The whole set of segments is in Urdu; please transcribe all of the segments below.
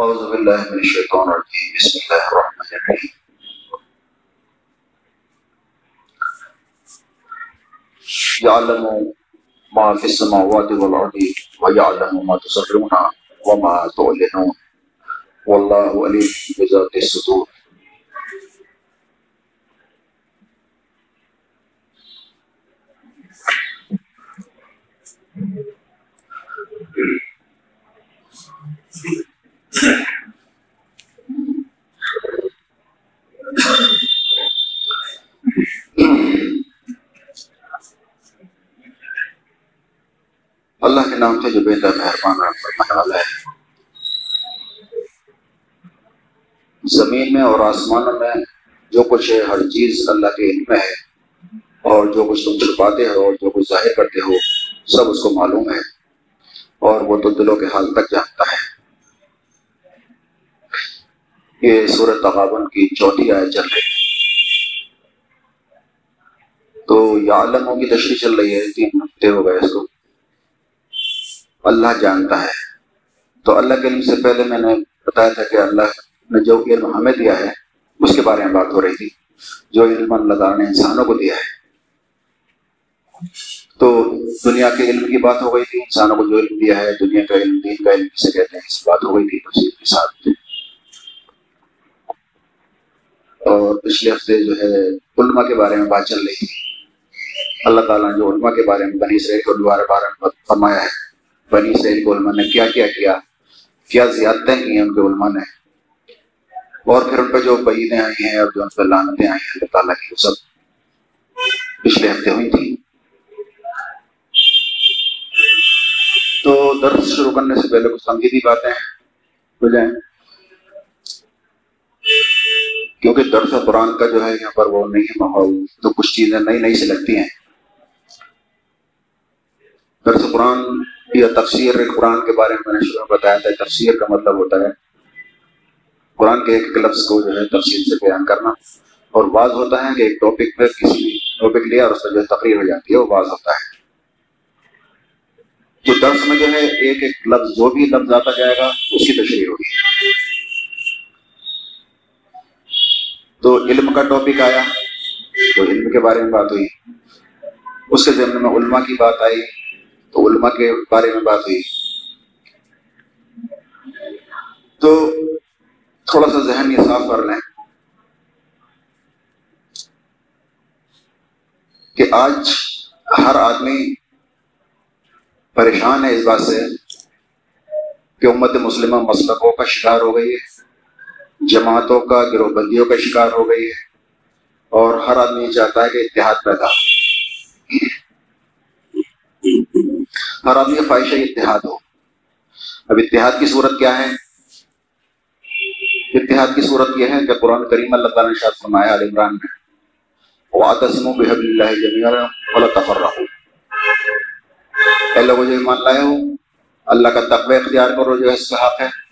أعوذ بالله من الشيطان الرجيم. بسم الله الرحمن الرحيم. يعلم ما في السماوات والأرض ويعلم ما تسرون وما تعلنون. والله عليم بذات الصدور. Thank you. اللہ کے نام سے جو بہتر مہربان فرمانے والا ہے۔ زمین میں اور آسمانوں میں جو کچھ ہے، ہر چیز اللہ کے علم میں ہے۔ اور جو کچھ تم چھپاتے ہو اور جو کچھ ظاہر کرتے ہو، سب اس کو معلوم ہے۔ اور وہ تو دلوں کے حال تک جانتا ہے۔ یہ صورت تغابن کی چوتھی آئے چل رہی ہے۔ تو یا عالموں کی تشریح چل رہی ہے، تین ہفتے ہو گئے اس کو۔ اللہ جانتا ہے۔ تو اللہ کے علم سے پہلے میں نے بتایا تھا کہ اللہ نے جو علم ہمیں دیا ہے، اس کے بارے میں بات ہو رہی تھی۔ جو علم اللہ تعالیٰ نے انسانوں کو دیا ہے۔ تو دنیا کے علم کی بات ہو گئی تھی، انسانوں کو جو علم دیا ہے، دنیا کا علم، دین کا علم سے کہتے ہیں، اس بات ہو گئی تھی۔ تفصیل کے ساتھ۔ اور پچھلے ہفتے جو ہے علماء کے بارے میں بات چل رہی تھی۔ اللہ تعالیٰ نے جو علماء کے بارے میں بنی اسرائیل کے بارے میں فرمایا ہے، بنی اسرائیل کے علماء نے کیا کیا کیا کیا زیادتیں کی ہیں ان کے علماء نے؟ اور پھر ان پہ جو بعیدیں آئی ہیں، اور جو ان پہ لانتیں آئی ہیں، اللہ تعالیٰ کی وہ سب پچھلے ہفتے ہوئی تھیں۔ تو درس شروع کرنے سے پہلے کچھ سنگیتی باتیں ہو جائیں کیونکہ درس قرآن کا جو ہے یہاں پر وہ نہیں ہے ماحول، تو کچھ چیزیں نئی نئی سے لگتی ہیں۔ درس قرآن یا تفسیر قرآن کے بارے میں میں نے شروع میں بتایا تھا، تفسیر کا مطلب ہوتا ہے۔ قرآن کے ایک لفظ کو جو ہے تفصیل سے بیان کرنا۔ اور بعض ہوتا ہے کہ ایک ٹاپک پہ کسی بھی ٹاپک لیا اور اس پر جو ہے تقریر ہو جاتی ہے، وہ بعض ہوتا ہے۔ تو درس میں جو ہے ایک ایک لفظ، جو بھی لفظ آتا جائے گا اس کی تشریح ہوگی۔ تو علم کا ٹاپک آیا تو علم کے بارے میں بات ہوئی۔ اس کے ذمن میں علماء کی بات آئی تو علماء کے بارے میں بات ہوئی۔ تو تھوڑا سا ذہن یہ صاف کر لیں کہ آج ہر آدمی پریشان ہے اس بات سے کہ امت مسلمہ مسلقوں کا شکار ہو گئی ہے۔ جماعتوں کا گروہ بندیوں کا شکار ہو گئی ہے اور ہر آدمی یہ چاہتا ہے کہ اتحاد پیدا ہر آدمی کا خواہش ہے اتحاد ہو۔ اب اتحاد کی صورت کیا ہے؟ اتحاد کی صورت یہ ہے کہ قرآن کریم اللہ تعالیٰ نے شاید فرمایا علی عمران میں وَعَتَسِمُوا بِحَبْلِ اللَّهِ جَمِيعًا وَلَا تَفَرَّقُوا۔ اے لوگوں جو ایمان لائے ہو، اللہ کا تقوی اختیار کرو، جو اس کا حق ہے۔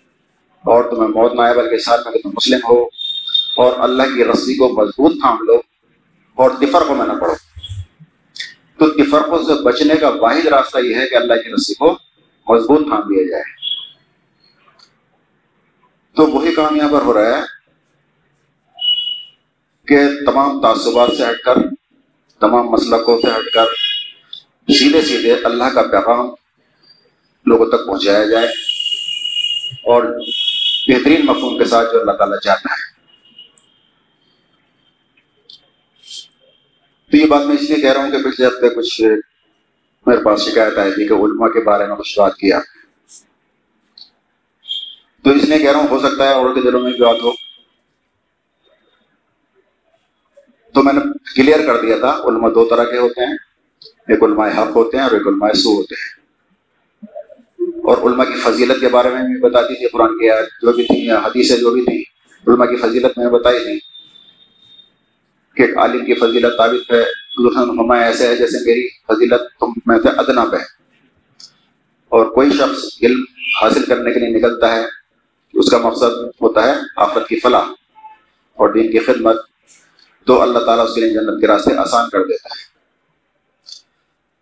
اور تمہیں موت نہ آئے بلکہ ساتھ میں کہ تم مسلم ہو۔ اور اللہ کی رسی کو مضبوط تھام لو اور تفرقوں میں نہ پڑو تو تفرقوں سے بچنے کا واحد راستہ یہ ہے کہ اللہ کی رسی کو مضبوط تھام لیا جائے۔ تو وہی کام یہاں پر ہو رہا ہے کہ تمام تعصبات سے ہٹ کر، تمام مسلقوں سے ہٹ کر سیدھے سیدھے اللہ کا پیغام لوگوں تک پہنچایا جائے اور بہترین مفہوم کے ساتھ جو اللہ تعالیٰ چاہتا ہے۔ تو یہ بات میں اس لیے کہہ رہا ہوں کہ پچھلے ہفتے کچھ میرے پاس شکایت آئی تھی کہ علماء کے بارے میں کچھ بات کیا۔ تو اس لیے کہہ رہا ہوں، ہو سکتا ہے اور کے دلوں میں بھی بات ہو۔ تو میں نے کلیئر کر دیا تھا، علماء دو طرح کے ہوتے ہیں، ایک علماء حق ہوتے ہیں اور ایک علماء سو ہوتے ہیں۔ اور علماء کی فضیلت کے بارے میں بھی بتاتی تھی قرآن کی جو بھی تھی یا حدیثیں جو بھی تھیں علماء کی فضیلت میں بتائی تھی کہ ایک عالم کی فضیلت ثابت ہے ہمارے ایسے ہے جیسے میری فضیلت تم میں سے ادنا پہ اور کوئی شخص علم حاصل کرنے کے لیے نکلتا ہے، اس کا مقصد ہوتا ہے آفت کی فلاح اور دین کی خدمت، تو اللہ تعالیٰ اس کے لیے جنت کے راستے آسان کر دیتا ہے۔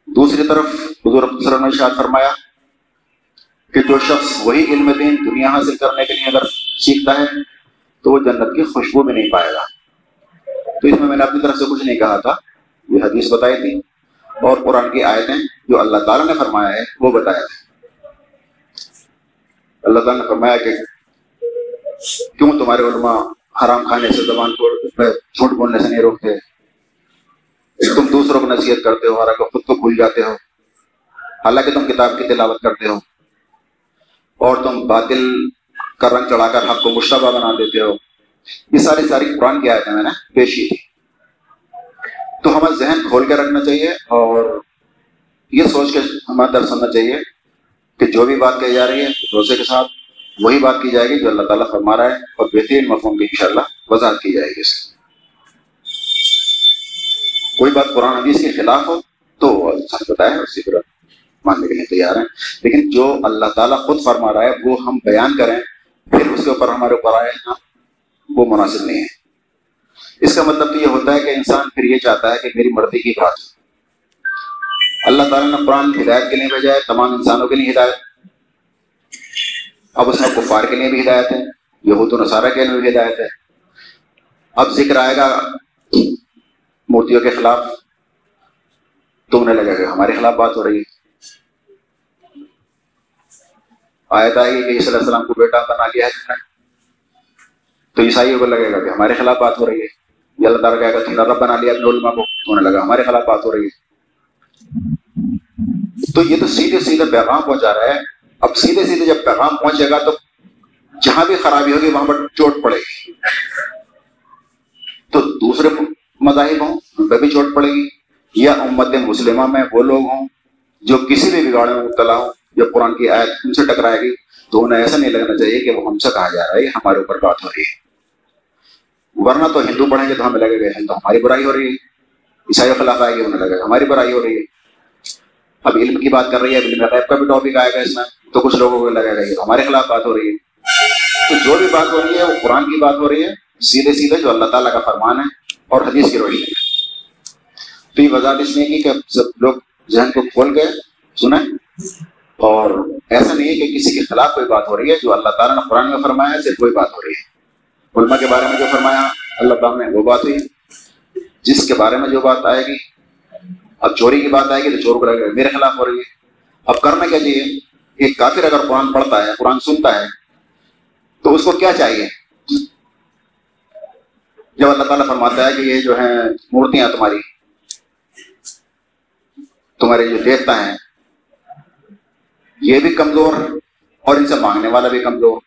دوسری طرف حضور نے شاد فرمایا کہ جو شخص وہی علم دین دنیا حاصل کرنے کے لیے اگر سیکھتا ہے، تو وہ جنت کی خوشبو بھی نہیں پائے گا۔ تو اس میں میں نے اپنی طرف سے کچھ نہیں کہا تھا۔ یہ حدیث بتائی تھی اور قرآن کی آیتیں جو اللہ تعالیٰ نے فرمایا ہے، وہ بتایا تھا اللہ تعالیٰ نے فرمایا کہ کیوں تمہارے علماء حرام کھانے سے زبان کو جھوٹ بولنے سے نہیں روکتے؟ تم دوسروں کو نصیحت کرتے ہو حالانکہ خود کو بھول جاتے ہو۔ حالانکہ تم کتاب کی تلاوت کرتے ہو۔ اور تم باطل کا رنگ چڑھا کر حق کو مشتبہ بنا دیتے ہو۔ یہ ساری ساری قرآن کی آیتیں میں نے پیشی تھی۔ تو ہمیں ذہن کھول کے رکھنا چاہیے اور یہ سوچ کے ہمیں در سننا چاہیے کہ جو بھی بات کہی جا رہی ہے، روزے کے ساتھ وہی بات کی جائے گی جو اللہ تعالیٰ فرما رہا ہے اور بہترین مفہوم کی انشاءاللہ وضاحت کی جائے گی اس کوئی بات قرآن حدیث کے خلاف ہو تو سچ بتائے اسی طرح۔ ماننے کے لیے تیار ہیں۔ لیکن جو اللہ تعالیٰ خود فرما رہا ہے، وہ ہم بیان کریں، پھر اس کے اوپر ہمارے اوپر آئے نا وہ مناسب نہیں ہے۔ اس کا مطلب تو یہ ہوتا ہے کہ انسان پھر یہ چاہتا ہے کہ میری مرضی کی بات اللہ تعالیٰ نے قرآن ہدایت کے لیے بھیجا ہے تمام انسانوں کے لیے ہدایت۔ اب اس میں کفار کے لیے بھی ہدایت ہے، یہود و نصارہ کے لیے بھی ہدایت ہے۔ اب ذکر آئے گا مورتیوں کے خلاف۔ تو انہیں لگے گا ہمارے خلاف بات ہو رہی ہے۔ آیت آئی کہ علیہ السلام کو بیٹا بنا لیا ہے تو عیسائیوں کو لگے گا کہ ہمارے خلاف بات ہو رہی ہے۔ یہ اللہ تعالیٰ کہے گا تم نے رب بنا لیا اپنے علماء کو۔ تو انہیں لگا، ہمارے خلاف بات ہو رہی ہے۔ تو یہ تو سیدھے سیدھے پیغام پہنچا رہا ہے۔ اب سیدھے سیدھے جب پیغام پہنچے گا تو جہاں بھی خرابی ہوگی وہاں پر چوٹ پڑے گی۔ تو دوسرے مذاہب ہوں، ان پہ بھی چوٹ پڑے گی۔ یا امت مسلمہ میں وہ لوگ ہوں جو کسی بھی بگاڑے میں مبتلا ہوں جب قرآن کی آیت ان سے ٹکرائے گی، تو انہیں ایسا نہیں لگنا چاہیے کہ وہ ہم سے کہا جا رہا ہے، یہ ہمارے اوپر بات ہو رہی ہے۔ ورنہ تو ہندو پڑھیں گے تو ہمیں لگے گا ہندو ہماری برائی ہو رہی ہے۔ عیسائی خلاف آئے گی، انہیں لگے گا، ہماری برائی ہو رہی ہے۔ اب علم کی بات کر رہی ہے، علم غیب کا بھی ٹاپک آئے گا اس میں، تو کچھ لوگوں کو لگے گا، یہ ہمارے خلاف بات ہو رہی ہے۔ تو جو بھی بات ہو رہی ہے، وہ قرآن کی بات ہو رہی ہے، سیدھے سیدھے جو اللہ تعالیٰ کا فرمان ہے اور حدیث کی روشنی۔ ہے تو یہ وضاحت اس لیے کی کہ سب لوگ ذہن کو کھول کے سنیں۔ اور ایسا نہیں ہے کہ کسی کے خلاف کوئی بات ہو رہی ہے جو اللہ تعالیٰ نے قرآن میں فرمایا ہے، صرف کوئی بات ہو رہی ہے۔ علماء کے بارے میں جو فرمایا، اللہ تعالیٰ نے وہ بات ہوئی۔ جس کے بارے میں جو بات آئے گی، اب چوری کی بات آئے گی تو چور کو میرے خلاف ہو رہی ہے۔ اب کرنا کیا چاہیے ایک کافر اگر قرآن پڑھتا ہے، قرآن سنتا ہے، تو اس کو کیا چاہیے؟ جب اللہ تعالیٰ فرماتا ہے کہ یہ جو ہیں، مورتیاں تمہاری، تمہارے جو دیوتا ہیں یہ بھی کمزور اور ان سے مانگنے والا بھی کمزور۔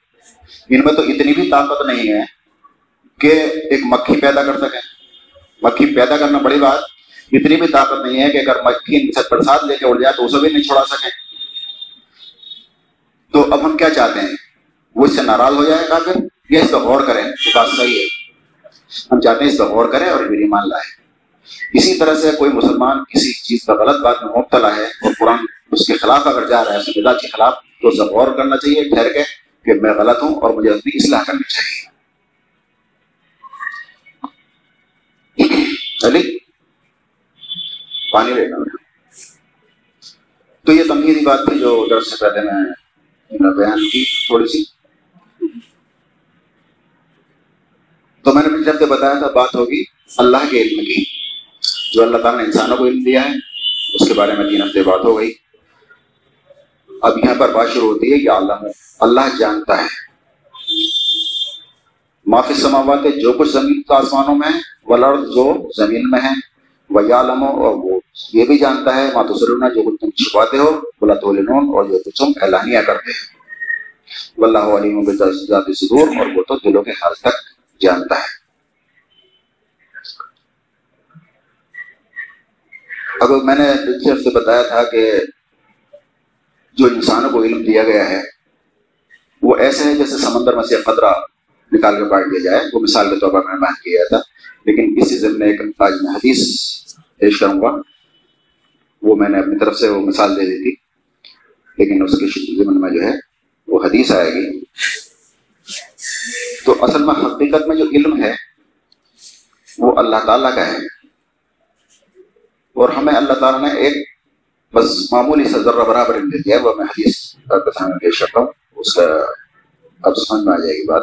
ان میں تو اتنی بھی طاقت نہیں ہے کہ ایک مکھی پیدا کر سکیں۔ مکھی پیدا کرنا بڑی بات۔ اتنی بھی طاقت نہیں ہے کہ اگر مکھی ان سے پرساد لے کے اڑ جائے تو اسے بھی نہیں چھوڑا سکیں۔ تو اب ہم کیا چاہتے ہیں؟ وہ اس سے ناراض ہو جائے گا پھر یہ اس پہ غور کریں۔ بات صحیح ہے۔ ہم چاہتے ہیں اس پہ غور کریں اور میری مان لائیں۔ اسی طرح سے کوئی مسلمان کسی چیز کا غلط بات میں مبتلا ہے اور قرآن اس کے خلاف اگر جا رہا ہے سمجھا کے خلاف، تو اسے غور کرنا چاہیے، ٹھہر کے کہ میں غلط ہوں اور مجھے اپنی اصلاح کرنی چاہیے۔ علی پانی لینا تو یہ تنقیدی بات تھی جو درس سے پہلے میں بیان کی تھوڑی سی۔ تو میں نے پچھلے ہفتے بتایا تھا، بات ہوگی اللہ کے علم کی۔ جو اللہ تعالیٰ نے انسانوں کو علم دیا ہے، اس کے بارے میں تین ہفتے بات ہو گئی۔ اب یہاں پر بات شروع ہوتی ہے کہ اللہ اللہ جانتا ہے۔ معافی سماوات جو کچھ زمین کا آسمانوں میں ہے جو زمین میں ہے وہ عالم اور وہ یہ بھی جانتا ہے ماتو سلونا جو کچھ تم چھپاتے ہو بلا تو اور جو کچھ تم اعلانیہ کرتے ہیں واللہ علیم ذات صدور اور وہ تو دلوں کے حال تک جانتا ہے۔ اب میں نے پچھلے سے بتایا تھا کہ جو انسانوں کو علم دیا گیا ہے، وہ ایسے ہیں جیسے سمندر میں سے قطرہ نکال کے بانٹ دیا جائے، وہ مثال کے طور پر میں نے بیان کیا تھا۔ لیکن اسی ضمن ایک آج میں حدیث پیش کروں گا۔ وہ میں نے اپنی طرف سے وہ مثال دے دی تھی۔ لیکن اس کے ضمن میں جو ہے، وہ حدیث آئے گی۔ تو اصل میں حقیقت میں جو علم ہے، وہ اللہ تعالیٰ کا ہے۔ اور ہمیں اللہ تعالیٰ نے ایک بس معمولی سے ذرہ برابر دے دیا وہ میں حدیث سامنے پیش کرتا ہوں۔ اس کا اب سمجھ میں آ جائے گی بات۔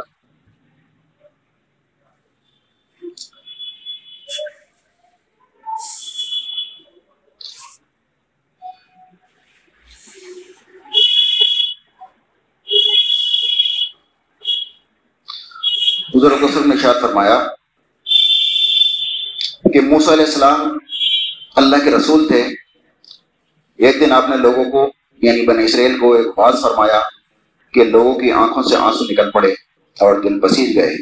بزرگ نے شاد فرمایا کہ موسیٰ علیہ السلام اللہ کے رسول تھے۔ ایک دن آپ نے لوگوں کو یعنی بن اسرائیل کو ایک بات فرمایا کہ لوگوں کی آنکھوں سے آنسو نکل پڑے اور دل پسیج گئے۔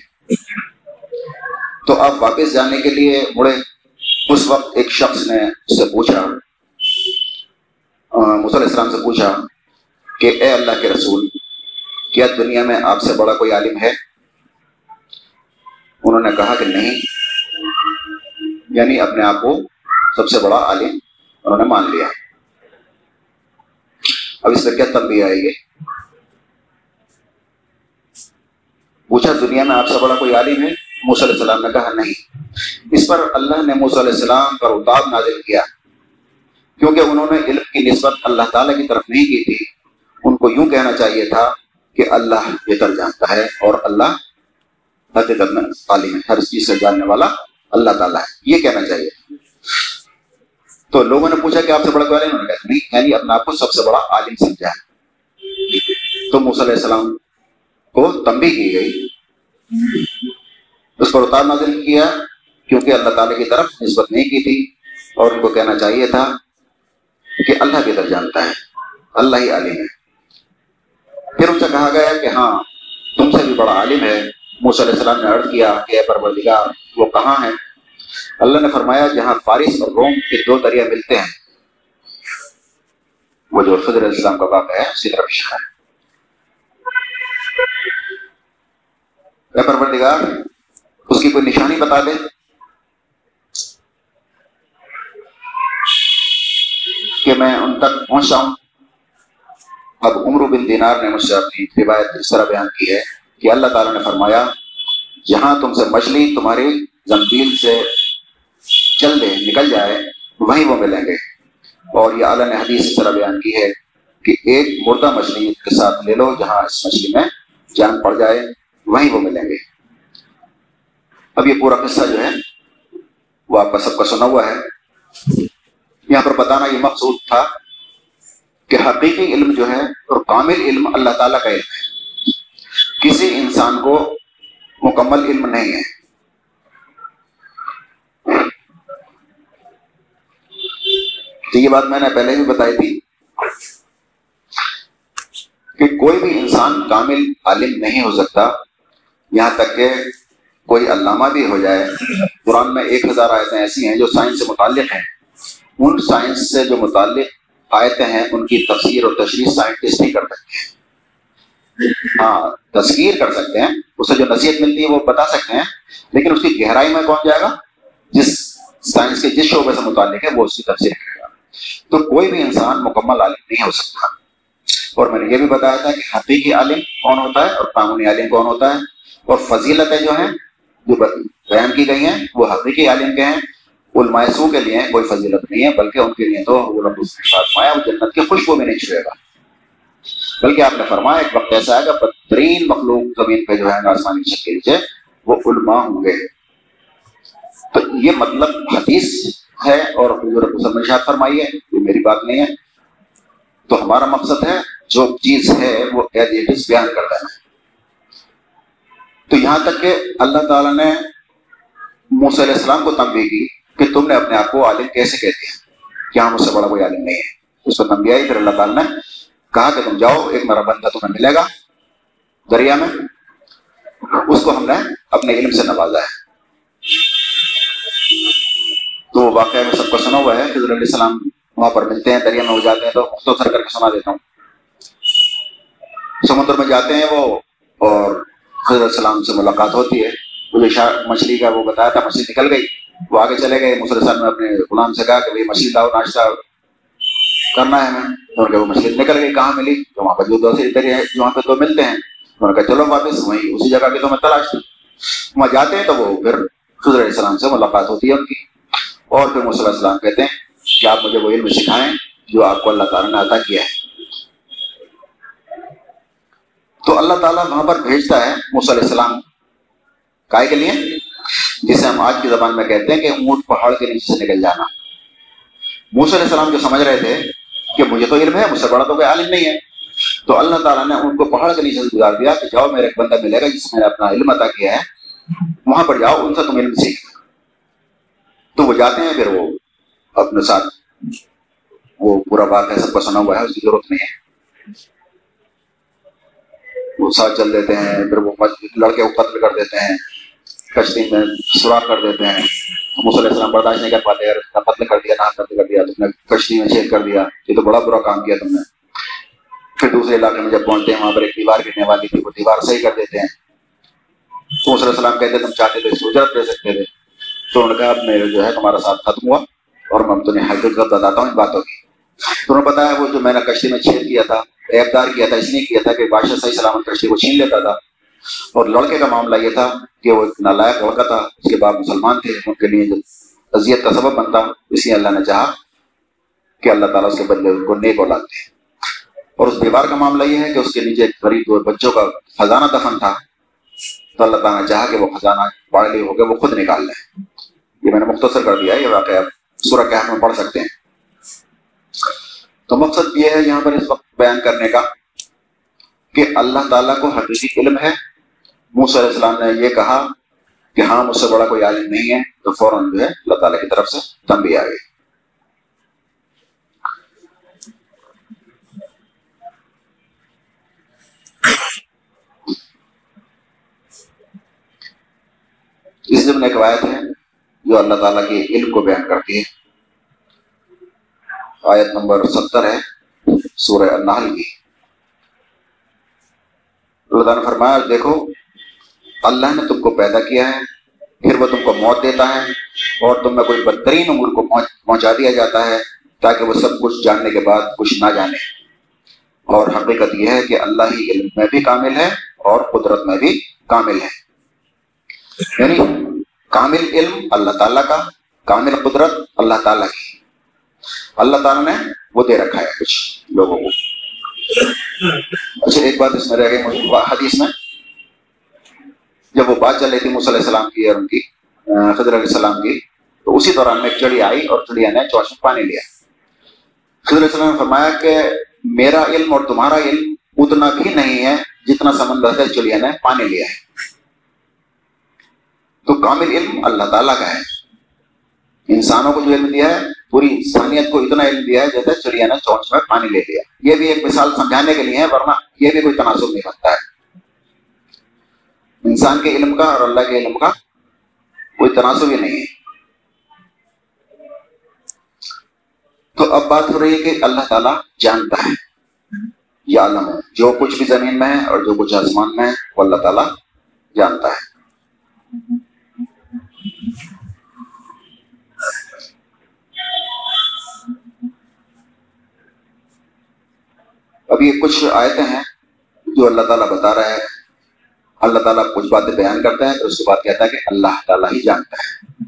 تو آپ واپس جانے کے لیے مڑے۔ اس وقت ایک شخص نے اس سے پوچھا علیہ السلام سے پوچھا کہ، اے اللہ کے رسول، کیا دنیا میں آپ سے بڑا کوئی عالم ہے؟ انہوں نے کہا کہ نہیں یعنی اپنے آپ کو سب سے بڑا عالم انہوں نے مان لیا۔ اب اس میں کیا تنبیہ آئے گی پوچھا، دنیا میں آپ سے بڑا کوئی عالم ہے؟ موسیٰ علیہ السلام نے کہا، نہیں۔ اس پر اللہ نے موسیٰ علیہ السلام پر اتاب نازل کیا۔ کیونکہ انہوں نے علم کی نسبت اللہ تعالیٰ کی طرف نہیں کی تھی، ان کو یوں کہنا چاہیے تھا کہ اللہ بہتر جانتا ہے اور اللہ حقیقت میں عالم ہے، ہر چیز سے جاننے والا اللہ تعالیٰ ہے۔ یہ کہنا چاہیے۔ تو لوگوں نے پوچھا کہ آپ سے بڑا کوئی عالم کہا، نہیں یعنی اپنے آپ کو سب سے بڑا عالم سمجھا ہے۔ تو موسیٰ علیہ السلام کو تنبی کی گئی۔ اس پر اتار نازل کیا، کیونکہ اللہ تعالیٰ کی طرف نسبت نہیں کی تھی۔ اور ان کو کہنا چاہیے تھا کہ اللہ بہتر جانتا ہے۔ اللہ ہی عالم ہے۔ پھر ان سے کہا گیا کہ ہاں تم سے بھی بڑا عالم ہے۔ موسیٰ علیہ السلام نے عرض کیا کہ اے پروردگار، وہ کہاں ہے؟ اللہ نے فرمایا جہاں فارس اور روم کے دو دریا ملتے ہیں۔ وہ جو فضر علیہ السلام کا واقعہ ہے، اسی طرف ہے۔ اے پروردگار، اس کی کوئی نشانی بتا دے کہ میں ان تک پہنچا ہوں۔ اب عمر بن دینار نے مجھ سے اپنی روایت اس طرح بیان کی ہے کہ اللہ تعالیٰ نے فرمایا جہاں تم سے مچھلی تمہاری زمبیل سے چل دے نکل جائے وہیں وہ ملیں گے اور یہ اعلیٰ نے حدیث اس طرح بیان کی ہے کہ ایک مردہ مچھلی کے ساتھ لے لو جہاں اس مچھلی میں جان پڑ جائے وہیں وہ ملیں گے اب یہ پورا قصہ جو ہے، وہ آپ کا سب کا سنا ہوا ہے۔ یہاں پر بتانا یہ مقصود تھا کہ حقیقی علم جو ہے اور کامل علم اللہ تعالیٰ کا علم ہے۔ کسی انسان کو مکمل علم نہیں ہے۔ تو یہ بات میں نے پہلے بھی بتائی تھی کہ کوئی بھی انسان کامل عالم نہیں ہو سکتا، یہاں تک کہ کوئی علامہ بھی ہو جائے۔ قرآن میں ایک ہزار آیتیں ایسی ہیں جو سائنس سے متعلق ہیں۔ ان سائنس سے جو متعلق آیتیں ہیں، ان کی تفسیر اور تشریح سائنٹسٹ ہی کر سکتے ہیں۔ ہاں تذکیر کر سکتے ہیں۔ اسے جو نصیحت ملتی ہے وہ بتا سکتے ہیں۔ لیکن اس کی گہرائی میں کون جائے گا؟ جس سائنس کے جس شعبے سے متعلق ہے، وہ اس کی تفسیر کرے گا۔ تو کوئی بھی انسان مکمل عالم نہیں ہو سکتا۔ اور میں نے یہ بھی بتایا تھا کہ حقیقی عالم کون ہوتا ہے اور قانونی عالم کون ہوتا ہے۔ اور فضیلتیں جو ہیں، جو بیان کی گئی ہیں، وہ حقیقی عالم کے ہیں۔ علماء سو کے لیے کوئی فضیلت نہیں ہے، بلکہ ان کے لیے تو رب فرمایا، وہ جنت کی خوشبو بھی نہیں چھوئے گا۔ بلکہ آپ نے فرمایا، ایک وقت ایسا ہے کہ بدترین مخلوق زمین پہ جو ہے آسمانی شکل کے نیچے وہ علماء ہوں گے۔ تو یہ مطلب حدیث ہے اور حضور شاہ فرمائی ہے یہ میری بات نہیں ہے۔ تو ہمارا مقصد ہے، جو چیز ہے، وہ بیان کر ہے۔ تو یہاں تک کہ اللہ تعالیٰ نے موسی علیہ السلام کو تنبیہ کی کہ تم نے اپنے آپ کو عالم کیسے کہتے ہیں؟ کہ ہاں مجھ سے بڑا کوئی عالم نہیں ہے؟ اس کو تنبیہ آئی، پھر اللہ تعالیٰ نے کہا کہ تم جاؤ، ایک میرا بندہ تمہیں ملے گا دریا میں۔ اس کو ہم نے اپنے علم سے نوازا ہے۔ تو واقعہ میں سب کو سنا ہوا ہے حضر علیہ السلام وہاں پر ملتے ہیں، دریا میں ہو جاتے ہیں تو مختصر کر کے سنا دیتا ہوں۔ سمندر میں جاتے ہیں وہ اور حضرت السلام سے ملاقات ہوتی ہے۔ مجھے مچھلی کا وہ بتایا تھا، مچھلی نکل گئی۔ وہ آگے چلے گئے۔ مصر صاحب نے اپنے غلام سے کہا کہ بھائی، مچھلی لاؤ، ناشتہ کرنا ہے ہمیں۔ انہوں نے وہ مچھلی نکل گئی، کہاں ملی؟ تو وہاں پر جو دوسری دریا ہے وہاں پہ تو ملتے ہیں۔ انہوں نے کہا، چلو واپس، وہیں اسی جگہ کی تو میں تلاش۔ تھی وہاں جاتے ہیں تو وہ پھر حضر علیہ السلام سے ملاقات ہوتی ہے ان کی۔ اور پھر علیہ السلام کہتے ہیں کہ آپ مجھے وہ علم سکھائیں جو آپ کو اللہ تعالیٰ نے عطا کیا ہے۔ تو اللہ تعالیٰ وہاں پر بھیجتا ہے علیہ السلام کائے کے لیے جسے ہم آج کی زبان میں کہتے ہیں کہ اونٹ پہاڑ کے نیچے سے نکل جانا۔ علیہ السلام جو سمجھ رہے تھے کہ مجھے تو علم ہے، مجھ سے بڑا تو کوئی عالم نہیں ہے، تو اللہ تعالیٰ نے ان کو پہاڑ کے نیچے سے گزار دیا کہ جاؤ میرا ایک بندہ ملے گا جس نے اپنا علم عطا کیا ہے، وہاں پر جاؤ، ان سے تم علم سیکھ تو وہ جاتے ہیں، پھر وہ اپنے ساتھ وہ پورا بات ہے سب کو سنا ہوا ہے، اس کی ضرورت نہیں ہے۔ وہ ساتھ چل دیتے ہیں، پھر وہ لڑکے کو قتل کر دیتے ہیں، کشتی میں سوراخ کر دیتے ہیں۔ علیہ السلام برداشت نہیں کر پاتے اگر قتل کر دیا نہ قتل کر دیا، تم نے کشتی میں چھید کر دیا، یہ تو بڑا برا کام کیا تم نے۔ پھر دوسرے علاقے میں جب پہنچتے ہیں، وہاں پر ایک دیوار گرنے والی تھی، وہ دیوار صحیح کر دیتے ہیں۔ تو علیہ السلام کہتے تم چاہتے تھے سوجرت دے سکتے تھے۔ تو انہوں نے کہا اب جو ہے تمہارا ساتھ ختم ہوا اور میں تمہیں حقیقت بتاتا ہوں ان باتوں کی۔ تو انہوں نے بتایا وہ جو میں نے کشتی میں چھید کیا تھا ایبدار کیا تھا، اس لیے کیا تھا کہ بادشاہ صحیح سلامت کشتی کو چھین لیتا تھا۔ اور لڑکے کا معاملہ یہ تھا کہ وہ ایک نالائق لڑکا تھا، اس کے بعد مسلمان تھے، ان کے لیے جو اذیت کا سبب بنتا اس لیے اللہ نے چاہا کہ اللہ تعالیٰ اس کے بدلے ان کو نیک اولاد دے۔ اور اس دیوار کا معاملہ یہ ہے کہ اس کے نیچے غریب دو بچوں کا خزانہ دفن تھا۔ تو اللہ تعالیٰ نے چاہا کہ وہ خزانہ پاڑ لیے ہو گئے وہ خود نکال لیں یہ میں نے مختصر کر دیا ہے، یہ واقعہ سورہ کہف میں پڑھ سکتے ہیں۔ تو مقصد یہ ہے یہاں پر اس وقت بیان کرنے کا کہ اللہ تعالیٰ کو حقیقی علم ہے۔ موسیٰ علیہ السلام نے یہ کہا کہ ہاں مجھ سے بڑا کوئی عالم نہیں ہے، تو فوراً جو ہے اللہ تعالیٰ کی طرف سے تنبی آ گئی۔ اس ضمن ایک روایت ہے جو اللہ تعالیٰ کے علم کو بیان کرتی ہے۔ آیت نمبر ستر ہے، سورہ النحل کی۔ اللہ تعالیٰ نے فرمایا، دیکھو، اللہ نے تم کو پیدا کیا ہے، پھر وہ تم کو موت دیتا ہے اور تم میں کوئی بدترین عمر کو پہنچا دیا جاتا ہے تاکہ وہ سب کچھ جاننے کے بعد کچھ نہ جانے۔ اور حقیقت یہ ہے کہ اللہ ہی علم میں بھی کامل ہے اور قدرت میں بھی کامل ہے۔ یعنی کامل علم اللہ تعالیٰ کا، کامل قدرت اللہ تعالیٰ کی۔ اللہ تعالیٰ نے وہ دے رکھا ہے کچھ لوگوں کو۔ اچھا ایک بات اس میں رہ گئی حدیث میں۔ جب وہ بات چل رہی تھی علیہ السلام کی اور ان کی خضر علیہ السلام کی، تو اسی دوران میں ایک چڑی آئی اور چڑیا نے چوش میں پانی لیا۔ خضر علیہ السلام نے فرمایا کہ میرا علم اور تمہارا علم اتنا بھی نہیں ہے جتنا سمندر سے چڑیا نے پانی لیا ہے۔ تو کامل علم اللہ تعالیٰ کا ہے۔ انسانوں کو جو علم دیا ہے، پوری انسانیت کو اتنا علم دیا ہے جیسے چڑیا نے چونچ میں پانی لے لیا۔ یہ بھی ایک مثال سمجھانے کے لیے ہے، ورنہ یہ بھی کوئی تناسب نہیں بنتا ہے۔ انسان کے علم کا اور اللہ کے علم کا کوئی تناسب ہی نہیں ہے۔ تو اب بات ہو رہی ہے کہ اللہ تعالیٰ جانتا ہے، یہ عالم ہے۔ جو کچھ بھی زمین میں ہے اور جو کچھ آسمان میں ہے، وہ اللہ تعالیٰ جانتا ہے۔ اب یہ کچھ آیتیں ہیں جو اللہ تعالیٰ بتا رہا ہے۔ اللہ تعالیٰ کچھ باتیں بیان کرتا ہے تو اس کے بعد کہتا ہے کہ اللہ تعالیٰ ہی جانتا ہے۔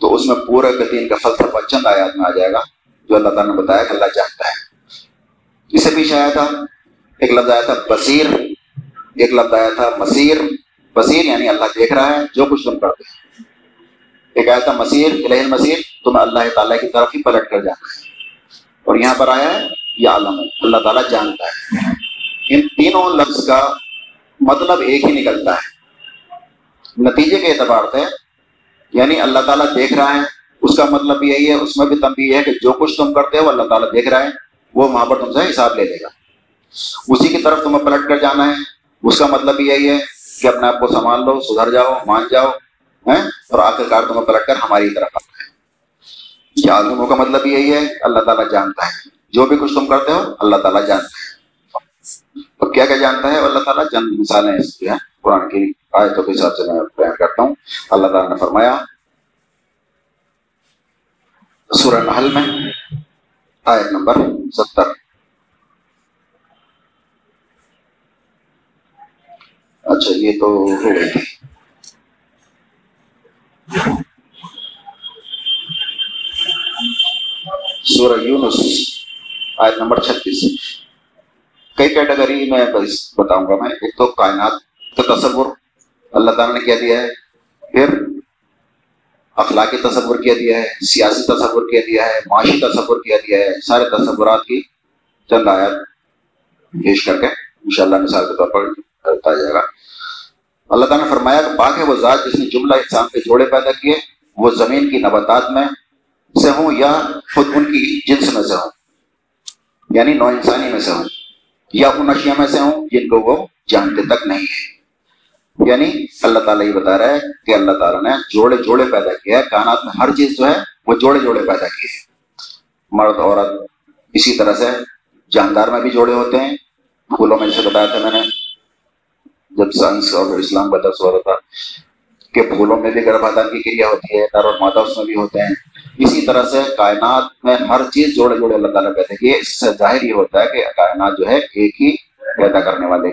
تو اس میں پورا قدیم کا فلسفہ چند آیات میں آ جائے گا، جو اللہ تعالیٰ نے بتایا کہ اللہ جانتا ہے۔ اس سے پیچھے آیا تھا، ایک لفظ آیا تھا بصیر، ایک لفظ آیا تھا مسیر۔ بصیر یعنی اللہ دیکھ رہا ہے، جو کچھ تم کرتے ہیں ایک آیا تھا مسیر الہ مسیر تم اللہ تعالیٰ کی طرف ہی پلٹ کر جانا ہے۔ اور یہاں پر آیا ہے یہ عالم ہے، اللہ تعالیٰ جانتا ہے۔ ان تینوں لفظ کا مطلب ایک ہی نکلتا ہے۔ نتیجے کے اعتبار سے یعنی اللہ تعالیٰ دیکھ رہا ہے، اس کا مطلب یہی ہے، اس میں بھی تم یہ ہے کہ جو کچھ تم کرتے ہو، اللہ تعالیٰ دیکھ رہا ہے، وہ وہاں پر تم سے حساب لے لے گا۔ اسی کی طرف تمہیں پلٹ کر جانا ہے۔ اس کا مطلب یہی ہے کہ اپنے آپ کو سنبھال لو، سدھر جاؤ، مان جاؤ اور آخر کار تمہیں پلٹ کر ہماری طرف آنا ہے۔ عالموں کا مطلب یہی ہے، اللہ تعالیٰ جانتا ہے۔ جو بھی کچھ تم کرتے ہو، اللہ تعالیٰ جانتا ہے۔ تو کیا کیا جانتا ہے؟ اللہ تعالیٰ چند مثالیں جو ہیں۔ قرآن کی آیتوں کے حساب سے میں بیان کرتا ہوں۔ اللہ تعالیٰ نے فرمایا، سورہ نحل میں آیت نمبر ستر۔ اچھا یہ تو ہو گئی۔ سورہ یونس۔ آیت نمبر چھتیس۔ کئی کیٹیگری میں بتاؤں گا میں۔ ایک تو کائنات کا تصور اللہ تعالیٰ نے کیا دیا ہے، پھر اخلاقی تصور کیا دیا ہے، سیاسی تصور کیا دیا ہے، معاشی تصور کیا دیا ہے، سارے تصورات کی چند آیات پیش کر کے انشاءاللہ مثال کے طور پر بتایا جائے گا۔ اللہ تعالیٰ نے فرمایا کہ پاک ہے وہ ذات جس نے جملہ انسان کے جوڑے پیدا کیے، وہ زمین کی نباتات میں سے ہوں یا خود ان کی جنس میں سے ہوں۔ یعنی نو انسانی میں سے ہوں۔ یا ان اشیاء میں سے ہوں جن کو وہ جانتے تک نہیں ہے۔ یعنی اللہ تعالیٰ یہ بتا رہا ہے کہ اللہ تعالیٰ نے جوڑے جوڑے پیدا کیا ہے۔ کائنات میں ہر چیز جو ہے وہ جوڑے جوڑے پیدا کیے ہیں۔ مرد، عورت، اسی طرح سے جاندار میں بھی جوڑے ہوتے ہیں۔ پھولوں میں جیسے بتایا تھا میں نے، جب سائنس اور اسلام کا درس ہو رہا تھا کہ پھولوں میں بھی گربھادان کی کریا ہوتی ہے، نر اور مادہ اس میں بھی ہوتے ہیں۔ اسی طرح سے کائنات میں ہر چیز جوڑے جوڑے اللہ تعالیٰ پیدا کیے اس سے ظاہر یہ ہوتا ہے کہ کائنات جو ہے ایک ہی پیدا کرنے والے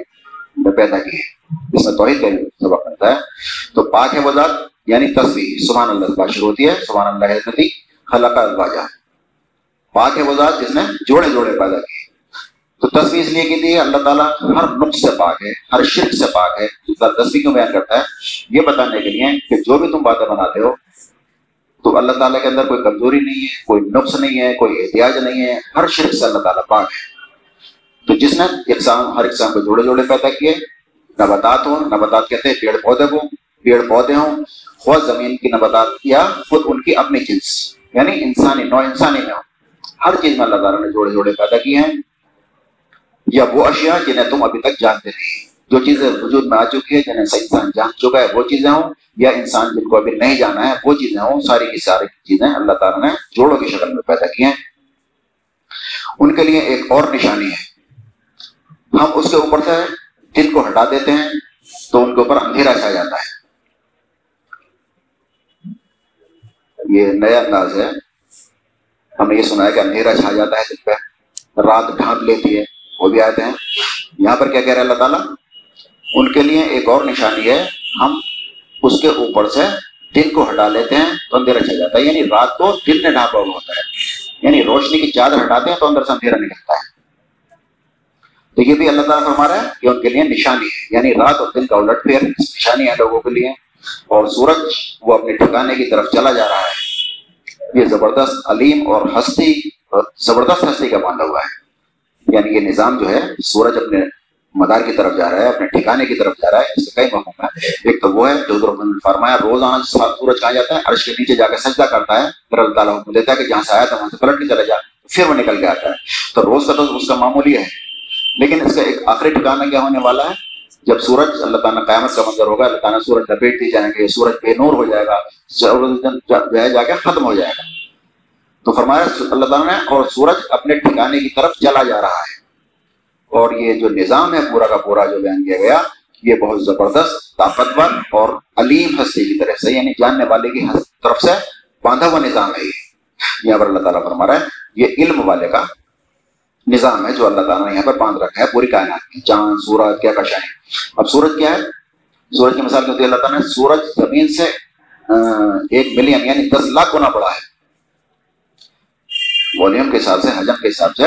نے پیدا کی ہے۔ اس میں توحید کا سبق ملتا ہے۔ تو پاک ہے وزاد یعنی تصویر۔ سبحان اللہ بات شروع ہوتی ہے۔ سبحان اللہ حضرتی خلق الواجہ پاک ہے وزاد جس نے جوڑے جوڑے پیدا کیے۔ تو تصویر اس لیے کی تھی، اللہ تعالیٰ ہر نقص سے پاک ہے، ہر شرک سے پاک ہے۔ تصویر کیوں بیان کرتا ہے؟ یہ بتانے کے لیے کہ جو بھی تم باتیں بناتے ہو تو اللہ تعالیٰ کے اندر کوئی کمزوری نہیں ہے، کوئی نقص نہیں ہے، کوئی احتیاط نہیں ہے، ہر شرک سے اللہ تعالیٰ پاک ہے۔ تو جس نے اقسام، ہر اقسام کو جوڑے جوڑے پیدا کیے، نباتات ہوں، نباتات کہتے ہیں پیڑ پودے ہوں، پیڑ پودے ہوں خود زمین کی نباتات یا خود ان کی اپنی جنس یعنی انسانی، نو انسانی میں ہو ہر چیز میں اللہ تعالیٰ نے جوڑے جوڑے پیدا کیے ہیں۔ یا وہ اشیاء جنہیں تم ابھی تک جانتے نہیں۔ جو چیزیں وجود میں آ چکی ہے جنہیں انسان جان چکا ہے، وہ چیزیں ہوں یا انسان جن کو ابھی نہیں جانا ہے، وہ چیزیں ہوں، ساری کی ساری چیزیں اللہ تعالیٰ نے جوڑوں کی شکل میں پیدا کی ہیں۔ ان کے لیے ایک اور نشانی ہے۔ ہم اس کے اوپر سے دل کو ہٹا دیتے ہیں تو ان کے اوپر اندھیرا چھا جاتا ہے۔ یہ نیا انداز ہے۔ ہم نے یہ سنا ہے کہ اندھیرا چھا جاتا ہے، دل پہ رات ڈھانپ لیتی ہے، وہ بھی آتے ہیں۔ یہاں پر کیا کہہ رہے اللہ تعالیٰ؟ ان کے لیے ایک اور نشانی ہے، ہم اس کے اوپر سے دن کو ہٹا لیتے ہیں تو اندھیرا چل جاتا ہے یعنی رات کو دن نے ڈھانپا ہوا ہوتا ہے۔ یعنی روشنی کی چادر ہٹاتے ہیں تو اندر سے اندھیرا نکلتا ہے۔ تو یہ بھی اللہ تعالیٰ فرما رہا ہے کہ ان کے لیے نشانی ہے یعنی رات اور دن کا الٹ پھیر نشانی ہے لوگوں کے لیے۔ اور سورج وہ اپنے ٹھکانے کی طرف چلا جا رہا ہے۔ یہ زبردست علیم اور ہستی، زبردست ہستی کا باندھا ہوا ہے۔ یعنی یہ نظام جو ہے، سورج اپنے مدار کی طرف جا رہا ہے، اپنے ٹھکانے کی طرف جا رہا ہے، اس سے کئی مفہوم ہے ایک تو وہ ہے، جو فرمایا، روزانہ سورج کہاں جاتا ہے، عرش کے نیچے جا کے سجدہ کرتا ہے، پھر اللہ تعالیٰ حکم دیتا ہے کہ جہاں سے آیا تھا، وہاں سے پلٹ کے چلا جا، پھر وہ نکل کے آتا ہے۔ تو روز کا تو اس کا معمولی ہے۔ لیکن اس کا ایک آخری ٹھکانا کیا ہونے والا ہے؟ جب سورج، اللہ تعالیٰ قیامت کا منظر ہوگا، اللہ تعالیٰ سورج لپیٹ دی جائیں گے سورج بے نور ہو جائے گا جو ہے، جا کے ختم ہو جائے گا۔ تو فرمایا، اللہ تعالیٰ نے، اور سورج اپنے ٹھکانے کی طرف چلا جا رہا ہے۔ اور یہ جو نظام ہے، پورا کا پورا جو بیان کیا گیا، یہ بہت زبردست، طاقتور اور علیم ہستی کی طرف سے یعنی جاننے والے کی طرف سے باندھا ہوا نظام ہے یہ۔ یہاں پر اللہ تعالیٰ فرما رہا ہے، یہ علم والے کا نظام ہے جو اللہ تعالیٰ نے یہاں پر باندھ رکھا ہے، پوری کائنات کی۔ چاند، سورج، کیا کشا ہے اب سورج کیا ہے؟ سورج کی مثال کہتی ہے اللہ تعالیٰ نے سورج زمین سے ایک ملین یعنی دس لاکھ گنا بڑا ہے۔ والیوم کے حساب سے، حجم کے حساب سے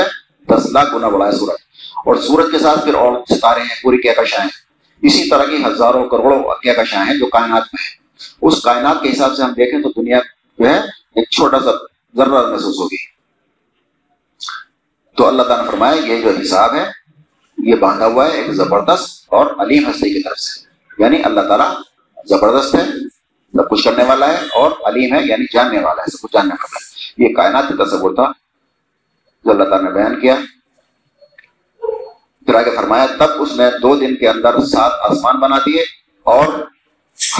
دس لاکھ گنا بڑا ہے سورج۔ اور سورج کے ساتھ پھر اور ستارے ہیں، پوری کیا ہیں۔ اسی طرح کی ہزاروں کروڑوں کیا ہیں جو کائنات میں ہیں۔ اس کائنات کے حساب سے ہم دیکھیں تو دنیا جو ہے، ایک چھوٹا سا ذرہ محسوس ہوگی۔ تو اللہ تعالیٰ نے فرمایا، یہ جو حساب ہے، یہ باندھا ہوا ہے، ایک زبردست اور علیم ہستی کی طرف سے۔ یعنی اللہ تعالیٰ زبردست ہے، سب کچھ کرنے والا ہے اور علیم ہے یعنی جاننے والا ہے، سب کچھ جاننے والا ہے۔ یہ کائنات کا تصور تھا، جو اللہ تعالیٰ نے بیان کیا۔ پھر آگے فرمایا، تب اس نے دو دن کے اندر سات آسمان بنا دیے اور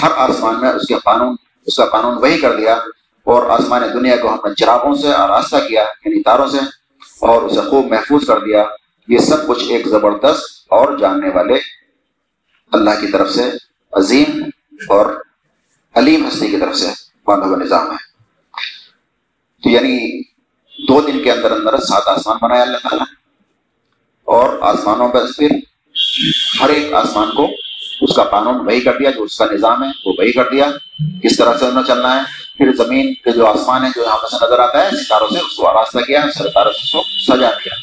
ہر آسمان میں اس کے قانون، اس کا قانون وہی کر دیا اور آسمان دنیا کو اپنے چراغوں سے آراستہ کیا یعنی تاروں سے، اور اسے خوب محفوظ کر دیا۔ یہ سب کچھ ایک زبردست اور جاننے والے اللہ کی طرف سے، عظیم اور علیم ہستی کی طرف سے باندھا ہوا نظام ہے۔ تو یعنی دو دن کے اندر اندر سات آسمان بنایا اللہ تعالیٰ اور آسمانوں پر پھر ہر ایک آسمان کو اس کا قانون وہی کر دیا، جو اس کا نظام ہے، وہ وہی کر دیا۔ کس طرح سے انہیں چلنا ہے۔ پھر زمین کے جو آسمان ہے جو یہاں سے نظر آتا ہے، ستاروں سے اس کو آراستہ کیا، ستاروں سے اس کو سجا دیا۔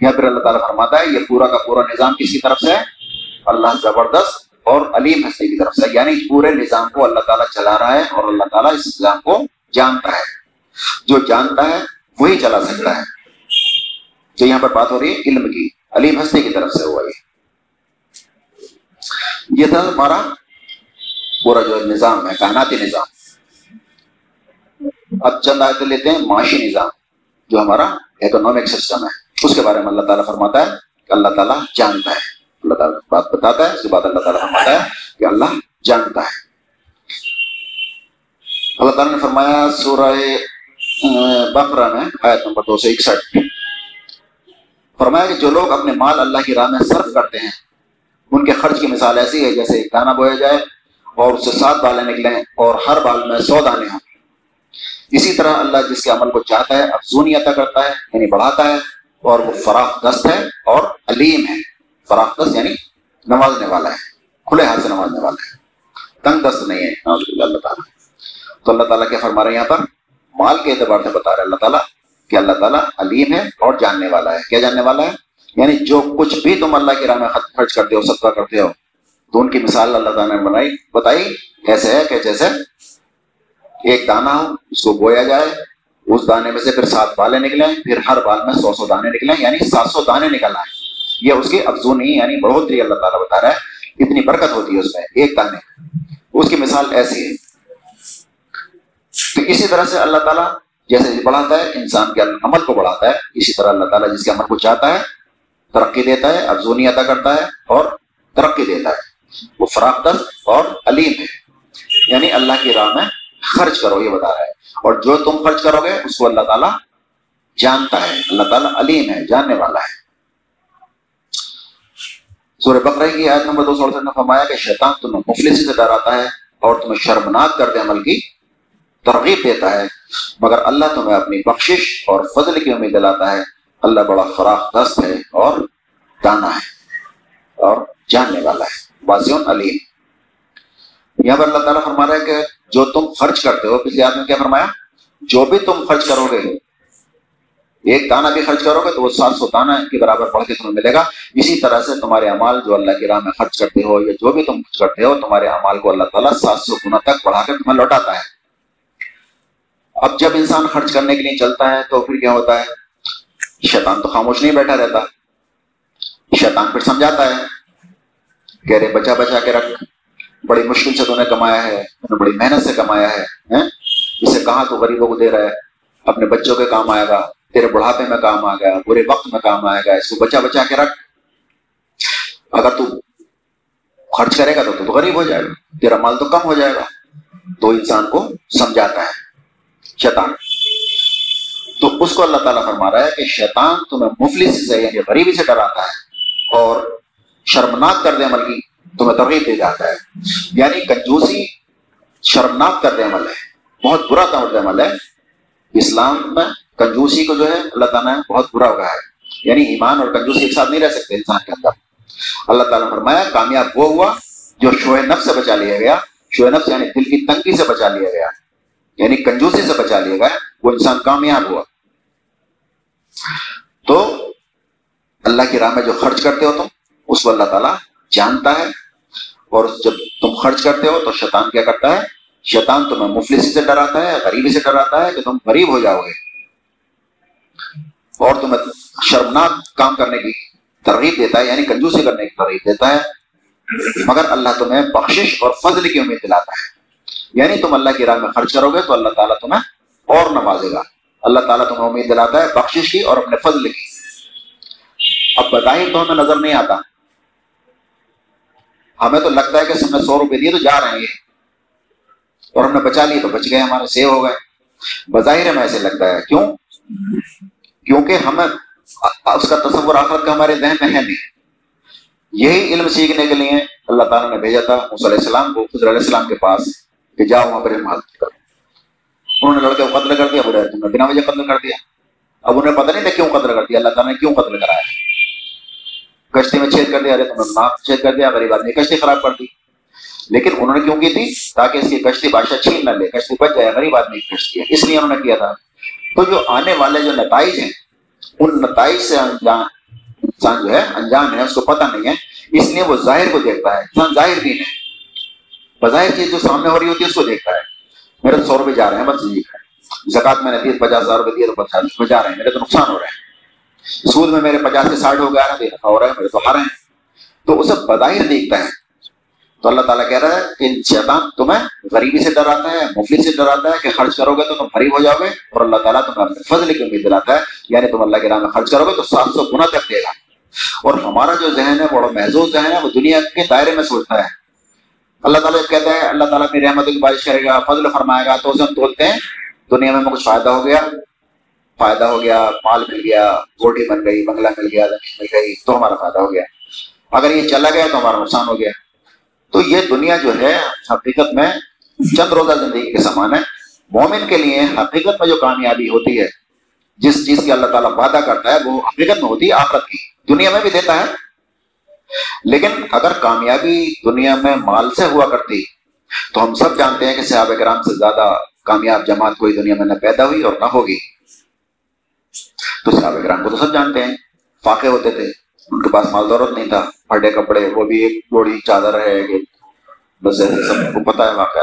یا پھر اللہ تعالیٰ فرماتا ہے، یہ پورا کا پورا نظام کس کی طرف سے ہے؟ اللہ زبردست اور علیم ہستی کی طرف سے۔ یعنی پورے نظام کو اللہ تعالیٰ چلا رہا ہے اور اللہ تعالیٰ اس نظام کو جانتا ہے۔ جو جانتا ہے، وہی چلا سکتا ہے۔ جو یہاں پر بات ہو رہی ہے، علم کی، علیم ہستی کی طرف سے ہوا یہ۔ یہ تھا ہمارا پورا جو نظام ہے، کائناتی نظام۔ اب چند آیتیں لیتے ہیں، معاشی نظام، جو ہمارا اکنامک سسٹم ہے۔ اس کے بارے میں اللہ تعالیٰ فرماتا ہے کہ اللہ تعالیٰ جانتا ہے۔ اللہ تعالیٰ بات بتاتا ہے، اس کے بعد اللہ تعالیٰ فرماتا ہے کہ اللہ جانتا ہے۔ اللہ تعالیٰ نے فرمایا سورہ بقرہ میں، آیت نمبر دو سو اکسٹھ۔ فرمایا کہ جو لوگ اپنے مال اللہ کی راہ میں صرف کرتے ہیں، ان کے خرچ کی مثال ایسی ہے جیسے ایک دانہ بویا جائے اور اس سے سات بالیں نکلیں اور ہر بال میں سو دانے ہوں۔ اسی طرح اللہ جس کے عمل کو چاہتا ہے، افزونی عطا کرتا ہے یعنی بڑھاتا ہے، اور وہ فراخ دست ہے اور علیم ہے۔ فراخ دست یعنی نوازنے والا ہے، کھلے ہاتھ سے نوازنے والا ہے۔ تنگ دست نہیں ہے اللہ تعالیٰ تو اللہ تعالیٰ کیا فرما رہے ہیں یہاں پر مال کے اعتبار سے بتا رہے اللہ تعالیٰ کہ اللہ تعالیٰ علیم ہے اور جاننے والا ہے۔ کیا جاننے والا ہے؟ یعنی جو کچھ بھی تم اللہ کی راہ میں خرچ کرتے ہو، صدقہ کرتے ہو، تو ان کی مثال اللہ تعالیٰ نے بنائی۔ بتائی، کیسے ہے کہ جیسے ایک دانہ ہو، اس کو بویا جائے، اس دانے میں سے پھر سات بالیں نکلیں، پھر ہر بال میں سو سو دانے نکلیں یعنی سات سو دانے نکلنا ہے۔ یہ اس کی افزونی یعنی بڑھوتری اللہ تعالیٰ بتا رہا ہے۔ اتنی برکت ہوتی ہے اس میں، ایک دانے۔ اس کی مثال ایسی ہے۔ تو اسی طرح سے اللہ تعالیٰ جیسے بڑھاتا ہے، انسان کے عمل کو بڑھاتا ہے۔ اسی طرح اللہ تعالیٰ جس کے عمل کو چاہتا ہے، ترقی دیتا ہے، افزونی ادا کرتا ہے اور ترقی دیتا ہے۔ وہ فراخ اور علیم ہے۔ یعنی اللہ کی راہ میں خرچ کرو، یہ بتا رہا ہے۔ اور جو تم خرچ کرو گے، اس کو اللہ تعالیٰ جانتا ہے۔ اللہ تعالیٰ علیم ہے، جاننے والا ہے۔ سورہ بقرہ کی آیت نمبر دو سو اڑسٹھ نے فرمایا کہ شیطان تمہیں مفلسی سے ڈراتا ہے اور تمہیں شرمناک کر عمل کی ترغیب دیتا ہے۔ مگر اللہ تمہیں اپنی بخشش اور فضل کی امید دلاتا ہے۔ اللہ بڑا فراخ دست ہے اور دانا ہے اور جاننے والا ہے۔ بازیون علیم۔ یہاں پر اللہ تعالیٰ فرما رہا ہے کہ جو تم خرچ کرتے ہو پچھلے آدمی کیا فرمایا؟ جو بھی تم خرچ کرو گے، ایک دانہ بھی خرچ کرو گے تو وہ سات سو دانہ کے برابر پڑھ کے تمہیں ملے گا۔ اسی طرح سے تمہارے امال جو اللہ کی راہ میں خرچ کرتے ہو یا جو بھی تم خرچ کرتے ہو، تمہارے امال کو اللہ تعالیٰ سات سو گنا تک بڑھا کر تمہیں لوٹاتا ہے۔ اب جب انسان خرچ کرنے کے لیے چلتا ہے تو پھر کیا ہوتا ہے؟ شیطان تو خاموش نہیں بیٹھا رہتا۔ شیطان پھر سمجھاتا ہے کہہ رہے بچا بچا کے رکھ، بڑی مشکل سے تو نے کمایا ہے نے بڑی محنت سے کمایا ہے اسے کہاں تو غریبوں کو دے رہا ہے؟ اپنے بچوں کے کام آئے گا، تیرے بڑھاپے میں کام آ گیا، برے وقت میں کام آئے گا، اس کو بچا بچا کے رکھ۔ اگر تو خرچ کرے گا تو تو غریب ہو جائے گا، تیرا مال تو کم ہو جائے گا۔ تو انسان کو سمجھاتا ہے۔ شیطان۔ تو اس کو اللہ تعالیٰ فرما رہا ہے کہ شیطان تمہیں مفلس سے یعنی غریبی سے ڈراتا ہے اور شرمناک کر دے عمل کی تمہیں ترغیب دے جاتا ہے۔ یعنی کنجوسی شرمناک کر دے عمل ہے۔ بہت برا طور عمل ہے۔ اسلام میں کنجوسی کو جو ہے اللہ تعالیٰ نے بہت برا ہوا ہے۔ یعنی ایمان اور کنجوسی ایک ساتھ نہیں رہ سکتے انسان کے اندر۔ اللہ تعالیٰ نے فرمایا، کامیاب وہ ہوا جو شوہ نفس سے بچا لیا گیا۔ شوہ نفس یعنی دل کی تنگی سے بچا لیا گیا۔ یعنی کنجوسی سے بچا لیا گیا، وہ انسان کامیاب ہوا۔ تو اللہ کی راہ میں جو خرچ کرتے ہو تم، اس کو اللہ تعالیٰ جانتا ہے۔ اور جب تم خرچ کرتے ہو تو شیطان کیا کرتا ہے؟ شیطان تمہیں مفلسی سے ڈراتا ہے، غریبی سے ڈراتا ہے کہ تم غریب ہو جاؤ گے۔ اور تمہیں شرمناک کام کرنے کی ترغیب دیتا ہے یعنی کنجوسی کرنے کی ترغیب دیتا ہے۔ مگر اللہ تمہیں بخشش اور فضل کی امید دلاتا ہے۔ یعنی تم اللہ کی راہ میں خرچ کرو گے تو اللہ تعالیٰ تمہیں اور نوازے گا۔ اللہ تعالیٰ تمہیں امید دلاتا ہے، بخشش کی اور اپنے فضل کی۔ اب بظاہر تو ہمیں نظر نہیں آتا۔ ہمیں تو لگتا ہے کہ ہم نے سو روپے دیے تو جا رہے ہیں۔ اور ہم نے بچا لیے تو بچ گئے، ہمارے سیو ہو گئے۔ بظاہر ہمیں ایسے لگتا ہے۔ کیوں؟ کیونکہ ہمیں اس کا تصور آخرت کا ہمارے ذہن میں ہے نہیں۔ یہی علم سیکھنے کے لیے اللہ تعالیٰ نے بھیجا تھا علیہ السلام کو خضر علیہ السلام کے پاس۔ کہ جاؤ وہاں پر علم کرو انہوں نے لڑکے کو قتل کر دیا بڑے تم نے بنا وجہ قتل کر دیا۔ اب انہیں پتہ نہیں تھا کیوں قتل کر دیا۔ اللہ تعالیٰ نے کیوں قتل کرایا؟ کشتی میں چھید کر دیا۔ ارے تم نے ناک چھید کر دیا۔ غریب آدمی، کشتی خراب کر دی۔ لیکن انہوں نے کیوں کی تھی؟ تاکہ اس کی کشتی بادشاہ چھین نہ لے۔ کشتی بچ جائے، غریب آدمی کی کشتی ہے۔ اس لیے انہوں نے کیا تھا۔ تو جو آنے والے جو نتائج ہیں، ان نتائج سے انجام انسان جو ہے انجام ہے، اس کو پتہ نہیں ہے۔ اس لیے وہ ظاہر کو دیکھتا ہے۔ انسان ظاہر دین ہے۔ بظاہر چیز جو سامنے ہو رہی ہوتی ہے، اس کو دیکھتا ہے۔ میرے تو سو روپئے جا رہے ہیں، بس جی زکات میں نے دیے پچاس ہزار روپئے دیے تو پچاس روپئے جا رہے ہیں۔ میرے تو نقصان ہو رہے ہیں۔ سود میں میرے پچاس سے ساٹھ ہو گیا نا ہو رہا ہے، میرے تو ہارے ہیں۔ تو اسے بظاہر دیکھتا ہے۔ تو اللہ تعالیٰ کہہ رہا ہے کہ شیطان تمہیں غریبی سے ڈراتا ہے مفلی سے ڈراتا ہے کہ خرچ کرو گے تو تم غریب ہو جاؤ گے۔ اور اللہ تعالیٰ تمہیں اپنے فضل کی امید دلاتا ہے یعنی تم اللہ کے نام میں خرچ کرو گے تو سات سو گنا تک دے گا۔ اور ہمارا جو ذہن ہے بڑا محضوظ ذہن ہے، وہ دنیا کے دائرے میں سوچتا ہے۔ اللہ تعالیٰ کہتا ہے، اللہ تعالیٰ اپنی رحمت کی بارش کرے گا، فضل فرمائے گا، تو اسے ہم تولتے ہیں۔ دنیا میں کچھ فائدہ ہو گیا، فائدہ ہو گیا، مال مل گیا روٹی بن گئی بنگلہ مل گیا زمین مل گئی، تو ہمارا فائدہ ہو گیا۔ اگر یہ چلا گیا تو ہمارا نقصان ہو گیا۔ تو یہ دنیا جو ہے، حقیقت میں چند روزہ زندگی کے سامان ہے۔ مومن کے لیے حقیقت میں جو کامیابی ہوتی ہے، جس چیز کی اللہ تعالیٰ وعدہ کرتا ہے، وہ حقیقت میں ہوتی ہے، آخرت کی۔ دنیا میں بھی دیتا ہے لیکن اگر کامیابی دنیا میں مال سے ہوا کرتی، تو ہم سب جانتے ہیں کہ صحابہ کرام سے زیادہ کامیاب جماعت کوئی دنیا میں نہ پیدا ہوئی اور نہ ہوگی۔ تو صحابہ کرام کو تو سب جانتے ہیں، فاقے ہوتے تھے۔ ان کے پاس مال دولت نہیں تھا۔ پھٹے کپڑے، وہ بھی ایک بوڑھی چادر ہے کہ بس ایسے سب کو پتا ہے واقعہ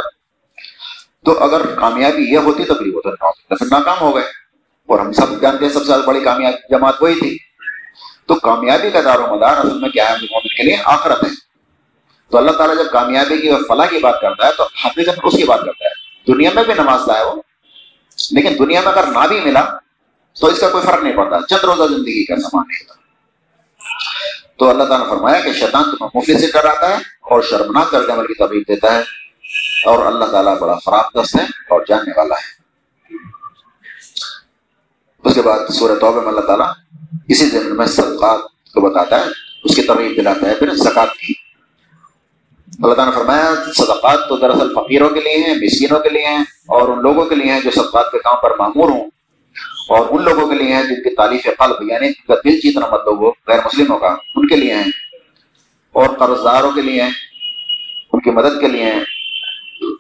تو اگر کامیابی یہ ہوتی تو پھر وہ تو ناکام ہو گئے۔ اور ہم سب جانتے ہیں سب سے بڑی کامیاب جماعت وہی تھی۔ تو کامیابی کا دار و مدار اصل میں کیا ہے مومن کے لیے آخرت ہے۔ تو اللہ تعالیٰ جب کامیابی کی اور فلاح کی بات کرتا ہے تو حقیقت میں اس کی بات کرتا ہے۔ دنیا میں بھی نماز ہے وہ، لیکن دنیا میں اگر نہ بھی ملا تو اس کا کوئی فرق نہیں پڑتا۔ چند روزہ زندگی کا سامان نہیں ہوتا۔ تو اللہ تعالیٰ نے فرمایا کہ شیطان تمہیں مفید سے ڈراتا ہے اور شرمناک کر عمل کی تبیب دیتا ہے اور اللہ تعالیٰ بڑا خراب دست ہے اور جاننے والا ہے۔ اس کے بعد سورہ توبہ میں اللہ تعالیٰ اسی زمین میں صدقات کو بتاتا ہے، اس کی ترغیب دلاتا ہے، پھر زکات کی۔ اللہ تعالیٰ نے فرمایا، صدقات تو دراصل فقیروں کے لیے ہیں، مسکینوں کے لیے ہیں، اور ان لوگوں کے لیے ہیں جو صدقات کے کام پر معمور ہوں۔ اور ان لوگوں کے لیے ہیں جن کی تعلیف قلب یعنی جن کا دل جیتنا مت لوگوں، غیر مسلموں کا، ان کے لیے ہیں۔ اور قرض داروں کے لیے ہیں، ان کی مدد کے لیے ہیں۔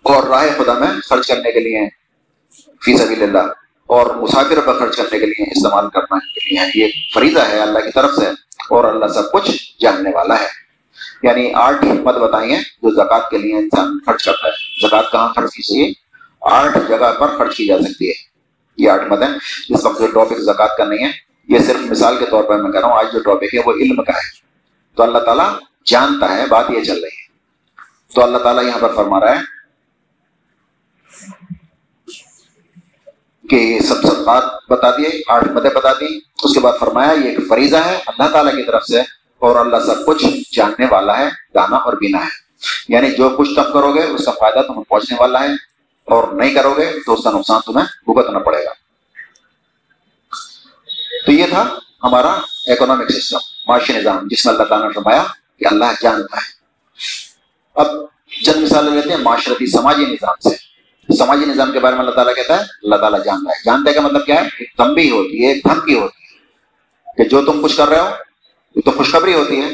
اور راہ خدا میں خرچ کرنے کے لیے ہیں۔ فی سبیل اللہ۔ اور مسافر پر خرچ کرنے کے لیے استعمال کرنا کے لیے یہ فریضہ ہے، اللہ کی طرف سے، اور اللہ سب کچھ جاننے والا ہے۔ یعنی آٹھ حکمت بتائی ہیں جو زکوٰۃ کے لیے انسان خرچ کرتا ہے۔ زکوٰۃ کہاں خرچ کی چاہیے آٹھ جگہ پر خرچ کی جا سکتی ہے۔ یہ آٹھ مت ہیں۔ اس وقت جو ٹاپک زکوٰۃ کا نہیں ہے، یہ صرف مثال کے طور پر میں کہہ رہا ہوں، آج جو ٹاپک ہے وہ علم کا ہے۔ تو اللہ تعالیٰ جانتا ہے، بات یہ چل رہی ہے۔ تو اللہ تعالیٰ یہاں پر فرما رہا ہے کہ یہ سب سب بات بتا دیے آٹھ مدیں بتا دی۔ اس کے بعد فرمایا، یہ ایک فریضہ ہے، اللہ تعالیٰ کی طرف سے، اور اللہ سب کچھ جاننے والا ہے، دانا اور بینا ہے۔ یعنی جو کچھ تم کرو گے، اس کا فائدہ تمہیں پہنچنے والا ہے، اور نہیں کرو گے، تو اس کا نقصان تمہیں بھگتنا پڑے گا۔ تو یہ تھا ہمارا اکنامک سسٹم معاشی نظام، جس میں اللہ تعالیٰ نے فرمایا کہ اللہ جانتا ہے۔ اب چند مثالیں لیتے ہیں، معاشرتی، سماجی نظام سے۔ سماجی نظام کے بارے میں اللہ تعالیٰ کہتا ہے، اللہ تعالیٰ جانتا ہے۔ جانتا ہے کا مطلب کیا ہے؟ ایک تمبی ہوتی ہے، ایک دھمکی ہوتی ہے۔ کہ جو تم کچھ کر رہے ہو، یہ تو خوشخبری ہوتی ہے۔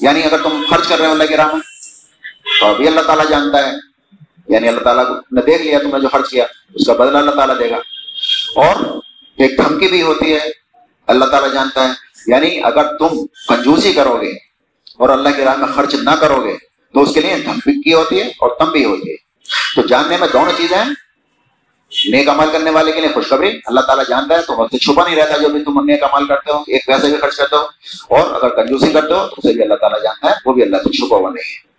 یعنی اگر تم خرچ کر رہے ہو اللہ کے راہ میں، تو ابھی اللہ تعالیٰ جانتا ہے۔ یعنی اللہ تعالیٰ نے دیکھ لیا، تم نے جو خرچ کیا، اس کا بدلہ اللہ تعالیٰ دے گا۔ اور ایک دھمکی بھی ہوتی ہے، اللہ تعالیٰ جانتا ہے۔ یعنی اگر تم کنجوسی کرو گے اور اللہ کے راہ میں خرچ نہ کرو گے، تو اس کے لیے دھمکی ہوتی ہے اور تم بھی ہوتی ہے۔ تو جاننے میں دونوں چیزیں ہیں۔ نیک عمل کرنے والے کے لیے خوشخبری۔ اللہ تعالیٰ جانتا ہے تو وقت چھپا نہیں رہتا جو بھی تم نیک عمل کرتے ہو۔ ایک پیسے بھی خرچ کرتے ہو۔ اور اگر کنجوسی کرتے ہو تو اسے بھی اللہ تعالیٰ جانتا ہے، وہ بھی اللہ سے چھپا ہوا نہیں ہے۔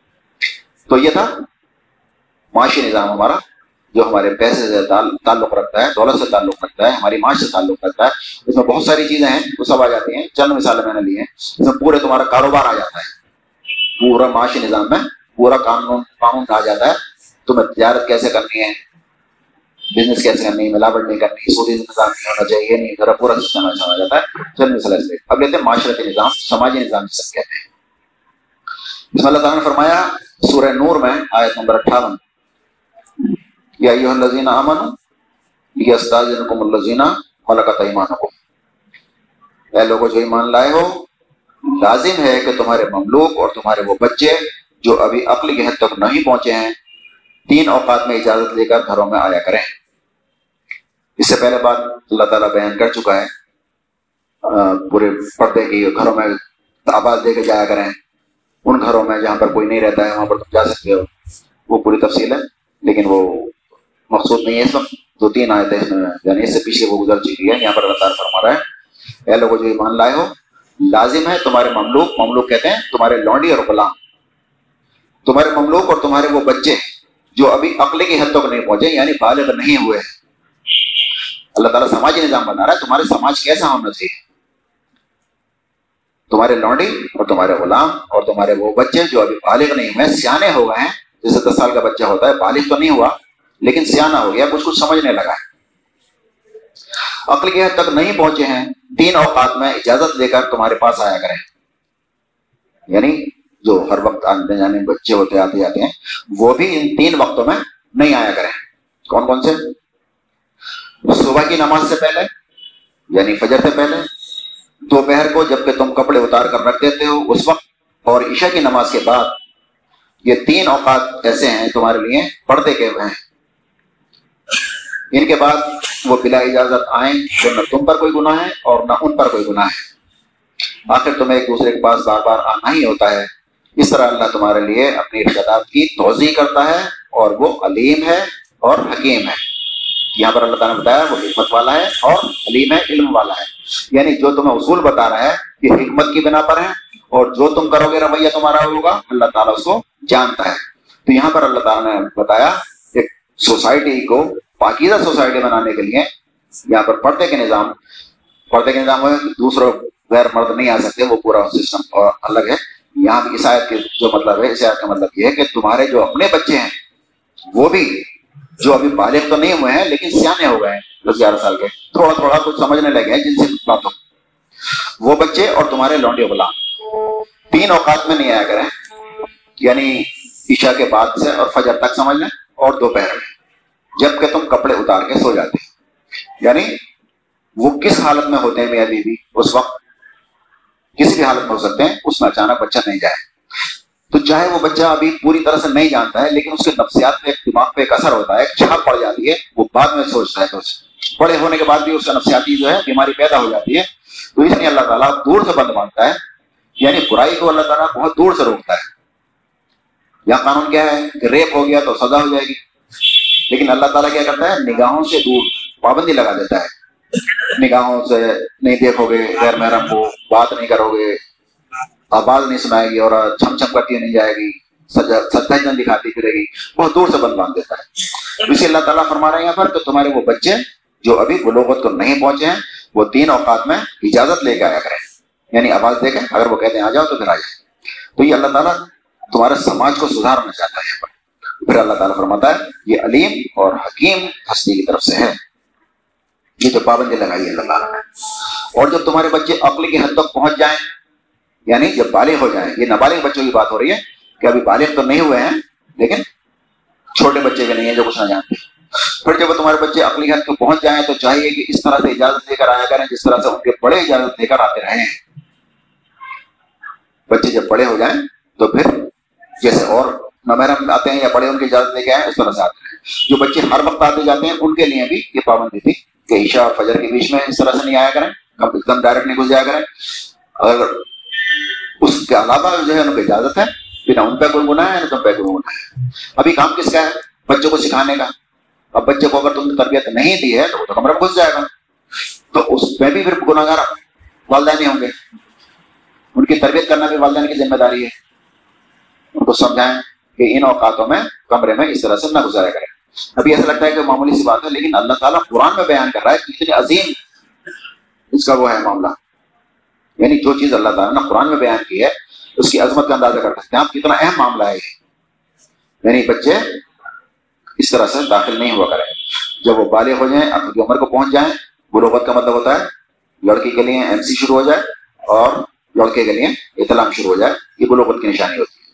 تو یہ تھا معاشی نظام ہمارا، جو ہمارے پیسے سے تعلق رکھتا ہے، دولت سے تعلق رکھتا ہے، ہماری معاش سے تعلق رکھتا ہے۔ اس میں بہت ساری چیزیں ہیں، وہ سب آ جاتی ہیں۔ چند مثالیں میں نے لی ہیں۔ اس میں پورے تمہارا کاروبار آ جاتا ہے۔ پورا معاشی نظام میں پورا قانون قانون آ جاتا ہے۔ تمہیں تجارت کیسے کرنی ہے؟ بزنس کیسے کرنی ہے؟ ملاوٹ نہیں کرنی سودی نظام نہیں ہونا چاہیے، نہیں، ذرا پورا سسٹم ایسا آ جاتا ہے۔ چند مثالیں سے اب لیتے ہیں معاشرتی نظام، سماجی نظام سب کہتے ہیں۔ اس میں اللہ تعالیٰ نے فرمایا، سورہ نور میں، آیت نمبر اٹھاون۔ یا ایوہ اللذین آمنوا لیستاذنکم اللذین ملکت ایمانکم۔ اے لوگوں جو ایمان لائے ہو، لازم ہے کہ تمہارے مملوک اور تمہارے وہ بچے جو ابھی عقل کی حد تک نہیں پہنچے ہیں تین اوقات میں اجازت لے کر گھروں میں آیا کریں۔ اس سے پہلے بات اللہ تعالیٰ بیان کر چکا ہے۔ پورے پردے کی گھروں میں آواز دے کے جایا کریں۔ ان گھروں میں جہاں پر کوئی نہیں رہتا ہے، وہاں پر تم جا سکتے ہو۔ وہ پوری تفصیل ہے، لیکن وہ مقصود نہیں ہے۔ اس وقت دو تین آئے تھے اس میں یعنی اس سے پیچھے وہ گزر چکی ہے یہاں پر اللہ تعالیٰ فرما رہا ہے، اے لوگوں جو ایمان لائے ہو، لازم ہے تمہارے مملوک مملوک کہتے ہیں تمہارے لونڈی اور غلام۔ تمہارے مملوک اور تمہارے وہ بچے جو ابھی عقل کی حد تک نہیں پہنچے یعنی بالغ نہیں ہوئے۔ اللہ تعالیٰ سماجی نظام بنا رہا ہے، تمہارے سماج کیسا ہونا چاہیے؟ تمہارے لونڈی اور تمہارے غلام اور تمہارے وہ بچے جو ابھی بالغ نہیں ہوئے، سیانے ہو گئے ہیں۔ جیسے دس سال کا بچہ ہوتا ہے، بالغ تو نہیں ہوا، لیکن سیاح ہو گیا، کچھ کچھ سمجھنے لگا ہے۔ عقل کی حد تک نہیں پہنچے ہیں، تین اوقات میں اجازت لے کر تمہارے پاس آیا کریں۔ یعنی جو ہر وقت آنے جانے بچے ہوتے آتے جاتے ہیں، وہ بھی ان تین وقتوں میں نہیں آیا کریں۔ کون کون سے؟ صبح کی نماز سے پہلے یعنی فجر سے پہلے، دوپہر کو جبکہ تم کپڑے اتار کر رکھ دیتے ہو اس وقت، اور عشاء کی نماز کے بعد، یہ تین اوقات ایسے ہیں تمہارے لیے پردے کے ہوئے ہیں۔ ان کے بعد وہ بلا اجازت آئیں تو نہ تم پر کوئی گناہ ہے اور نہ ان پر کوئی گناہ ہے۔ آخر تمہیں ایک دوسرے کے پاس بار بار آنا ہی ہوتا ہے۔ اس طرح اللہ تمہارے لیے اپنی ارشادات کی توضیع کرتا ہے اور وہ علیم ہے اور حکیم ہے۔ یہاں پر اللہ تعالیٰ نے بتایا وہ حکمت والا ہے اور علیم ہے، علم والا ہے۔ یعنی جو تمہیں اصول بتا رہا ہے یہ حکمت کی بنا پر ہے اور جو تم کرو گے رویہ تمہارا ہوگا، اللہ تعالیٰ اس کو جانتا ہے۔ تو یہاں پر اللہ تعالیٰ نے بتایا ایک سوسائٹی کو پاکیزہ سوسائٹی بنانے کے لیے یہاں پر پردے کے نظام، پردے کے نظام میں دوسروں غیر مرد نہیں آ سکتے، وہ پورا سسٹم اور الگ ہے۔ یہاں بھی عیسائیت کے جو مطلب ہے عیسائیت کا مطلب یہ ہے کہ تمہارے جو اپنے بچے ہیں، وہ بھی جو ابھی بالغ تو نہیں ہوئے ہیں، لیکن سیانے ہو گئے ہیں دس گیارہ سال کے۔ تھوڑا تھوڑا کچھ سمجھنے لگے ہیں جن سے باتوں۔ وہ بچے اور تمہارے لونڈے غلام تین اوقات میں نہیں آیا کریں۔ یعنی عشاء کے بعد سے اور فجر تک سمجھ لیں اور دوپہر میں۔ جبکہ تم کپڑے اتار کے سو جاتے۔ یعنی وہ کس حالت میں ہوتے ہیں میاں بیوی؟ اس وقت کسی بھی حالت میں ہو سکتے ہیں، اس میں اچانک بچہ نہیں جائے۔ تو چاہے وہ بچہ ابھی پوری طرح سے نہیں جانتا ہے، لیکن اس کے نفسیات پہ ایک دماغ پہ ایک اثر ہوتا ہے، ایک چھاپ پڑ جاتی ہے، وہ بعد میں سوچتا ہے تو بڑے ہونے کے بعد بھی اس کا نفسیاتی جو ہے، بیماری پیدا ہو جاتی ہے۔ تو اس لیے اللہ تعالیٰ دور سے بند مانتا ہے۔ یعنی برائی کو اللہ تعالیٰ بہت دور سے روکتا ہے۔ یہاں قانون کیا ہے کہ ریپ ہو گیا تو سزا ہو جائے گی۔ لیکن اللہ تعالیٰ کیا کرتا ہے؟ نگاہوں سے دور، پابندی لگا دیتا ہے۔ نگاہوں سے نہیں دیکھو گے، غیر محرم کو بات نہیں کرو گے۔ آواز نہیں سنائے گی اور چھم چھم کرتی نہیں جائے گی، سجا دکھاتی پھرے گی۔ بہت دور سے بند باندھ دیتا ہے اسی اللہ تعالیٰ فرما رہے ہیں یہاں پر کہ تمہارے وہ بچے جو ابھی بلوغت کو نہیں پہنچے ہیں، وہ تین اوقات میں اجازت لے کے آیا کریں۔ یعنی آواز دے کے اگر وہ کہتے ہیں آ جاؤ تو پھر آ جائے تو یہ اللہ تعالیٰ تمہارے سماج کو سدھارنا چاہتا ہے یہاں پر۔ پھر اللہ تعالیٰ فرماتا ہے، یہ علیم اور حکیم ہستی کی طرف سے ہے۔ یہ جو پابندی لگائی اللہ تعالیٰ نے۔ اور جب تمہارے بچے عقل کی حد تک پہنچ جائیں یعنی جب بالغ ہو جائیں، یہ نابالغ بچوں کی بات ہو رہی ہے کہ ابھی بالغ تو نہیں ہوئے ہیں، لیکن چھوٹے بچے بھی نہیں ہیں جو کچھ نہ جانتے۔ پھر جب تمہارے بچے اپنی حد کو پہنچ جائیں تو چاہیے کہ اس طرح سے اجازت لے کر آیا کریں جس طرح سے ان کے بڑے اجازت لے کر آتے رہے ہیں بچے جب بڑے ہو جائیں تو پھر جیسے اور نمیرم آتے ہیں یا بڑے ان کی اجازت لے کے آئے اس طرح سے آتے ہیں جو بچے ہر وقت آتے جاتے ہیں، ان کے لیے بھی یہ پابندی تھی۔ کہ عشاء اور فجر کے بیچ میں اس طرح سے نہیں آیا کریں ایک دم ڈائریکٹ نہیں گھس جایا کریں۔ اگر اس کے علاوہ جو ہے ان کو اجازت ہے، کہ نہ ان پہ کوئی گناہ ہے، نہ تم پہ کوئی گناہ ہے۔ ابھی کام کس کا ہے؟ بچوں کو سکھانے کا۔ اب بچے کو اگر تم نے تربیت نہیں دی ہے، تو وہ تو کمرے میں گھس جائے گا۔ تو اس میں بھی پھر گناہ گار والدین ہی ہوں گے۔ ان کی تربیت کرنا بھی والدین کی ذمہ داری ہے۔ ان کو سمجھائیں کہ ان اوقاتوں میں کمرے میں اس طرح سے نہ گزارا کرے ابھی ایسا لگتا ہے کہ معمولی سی بات ہے، لیکن اللہ تعالیٰ قرآن میں بیان کر رہا ہے کتنی عظیم اس کا وہ ہے معاملہ۔ یعنی جو چیز اللہ تعالیٰ نے قرآن میں بیان کی ہے، اس کی عظمت کا اندازہ کر سکتے ہیں۔ آپ کتنا اہم معاملہ ہے یہ۔ یعنی بچے اس طرح سے داخل نہیں ہوا کریں۔ جب وہ بالغ ہو جائیں، اپنی عمر کو پہنچ جائیں، بلوغت کا مطلب ہوتا ہے، لڑکی کے لیے ایم سی شروع ہو جائے اور لڑکے کے لیے اطلاع شروع ہو جائے، یہ بلوغت کی نشانی ہوتی ہے۔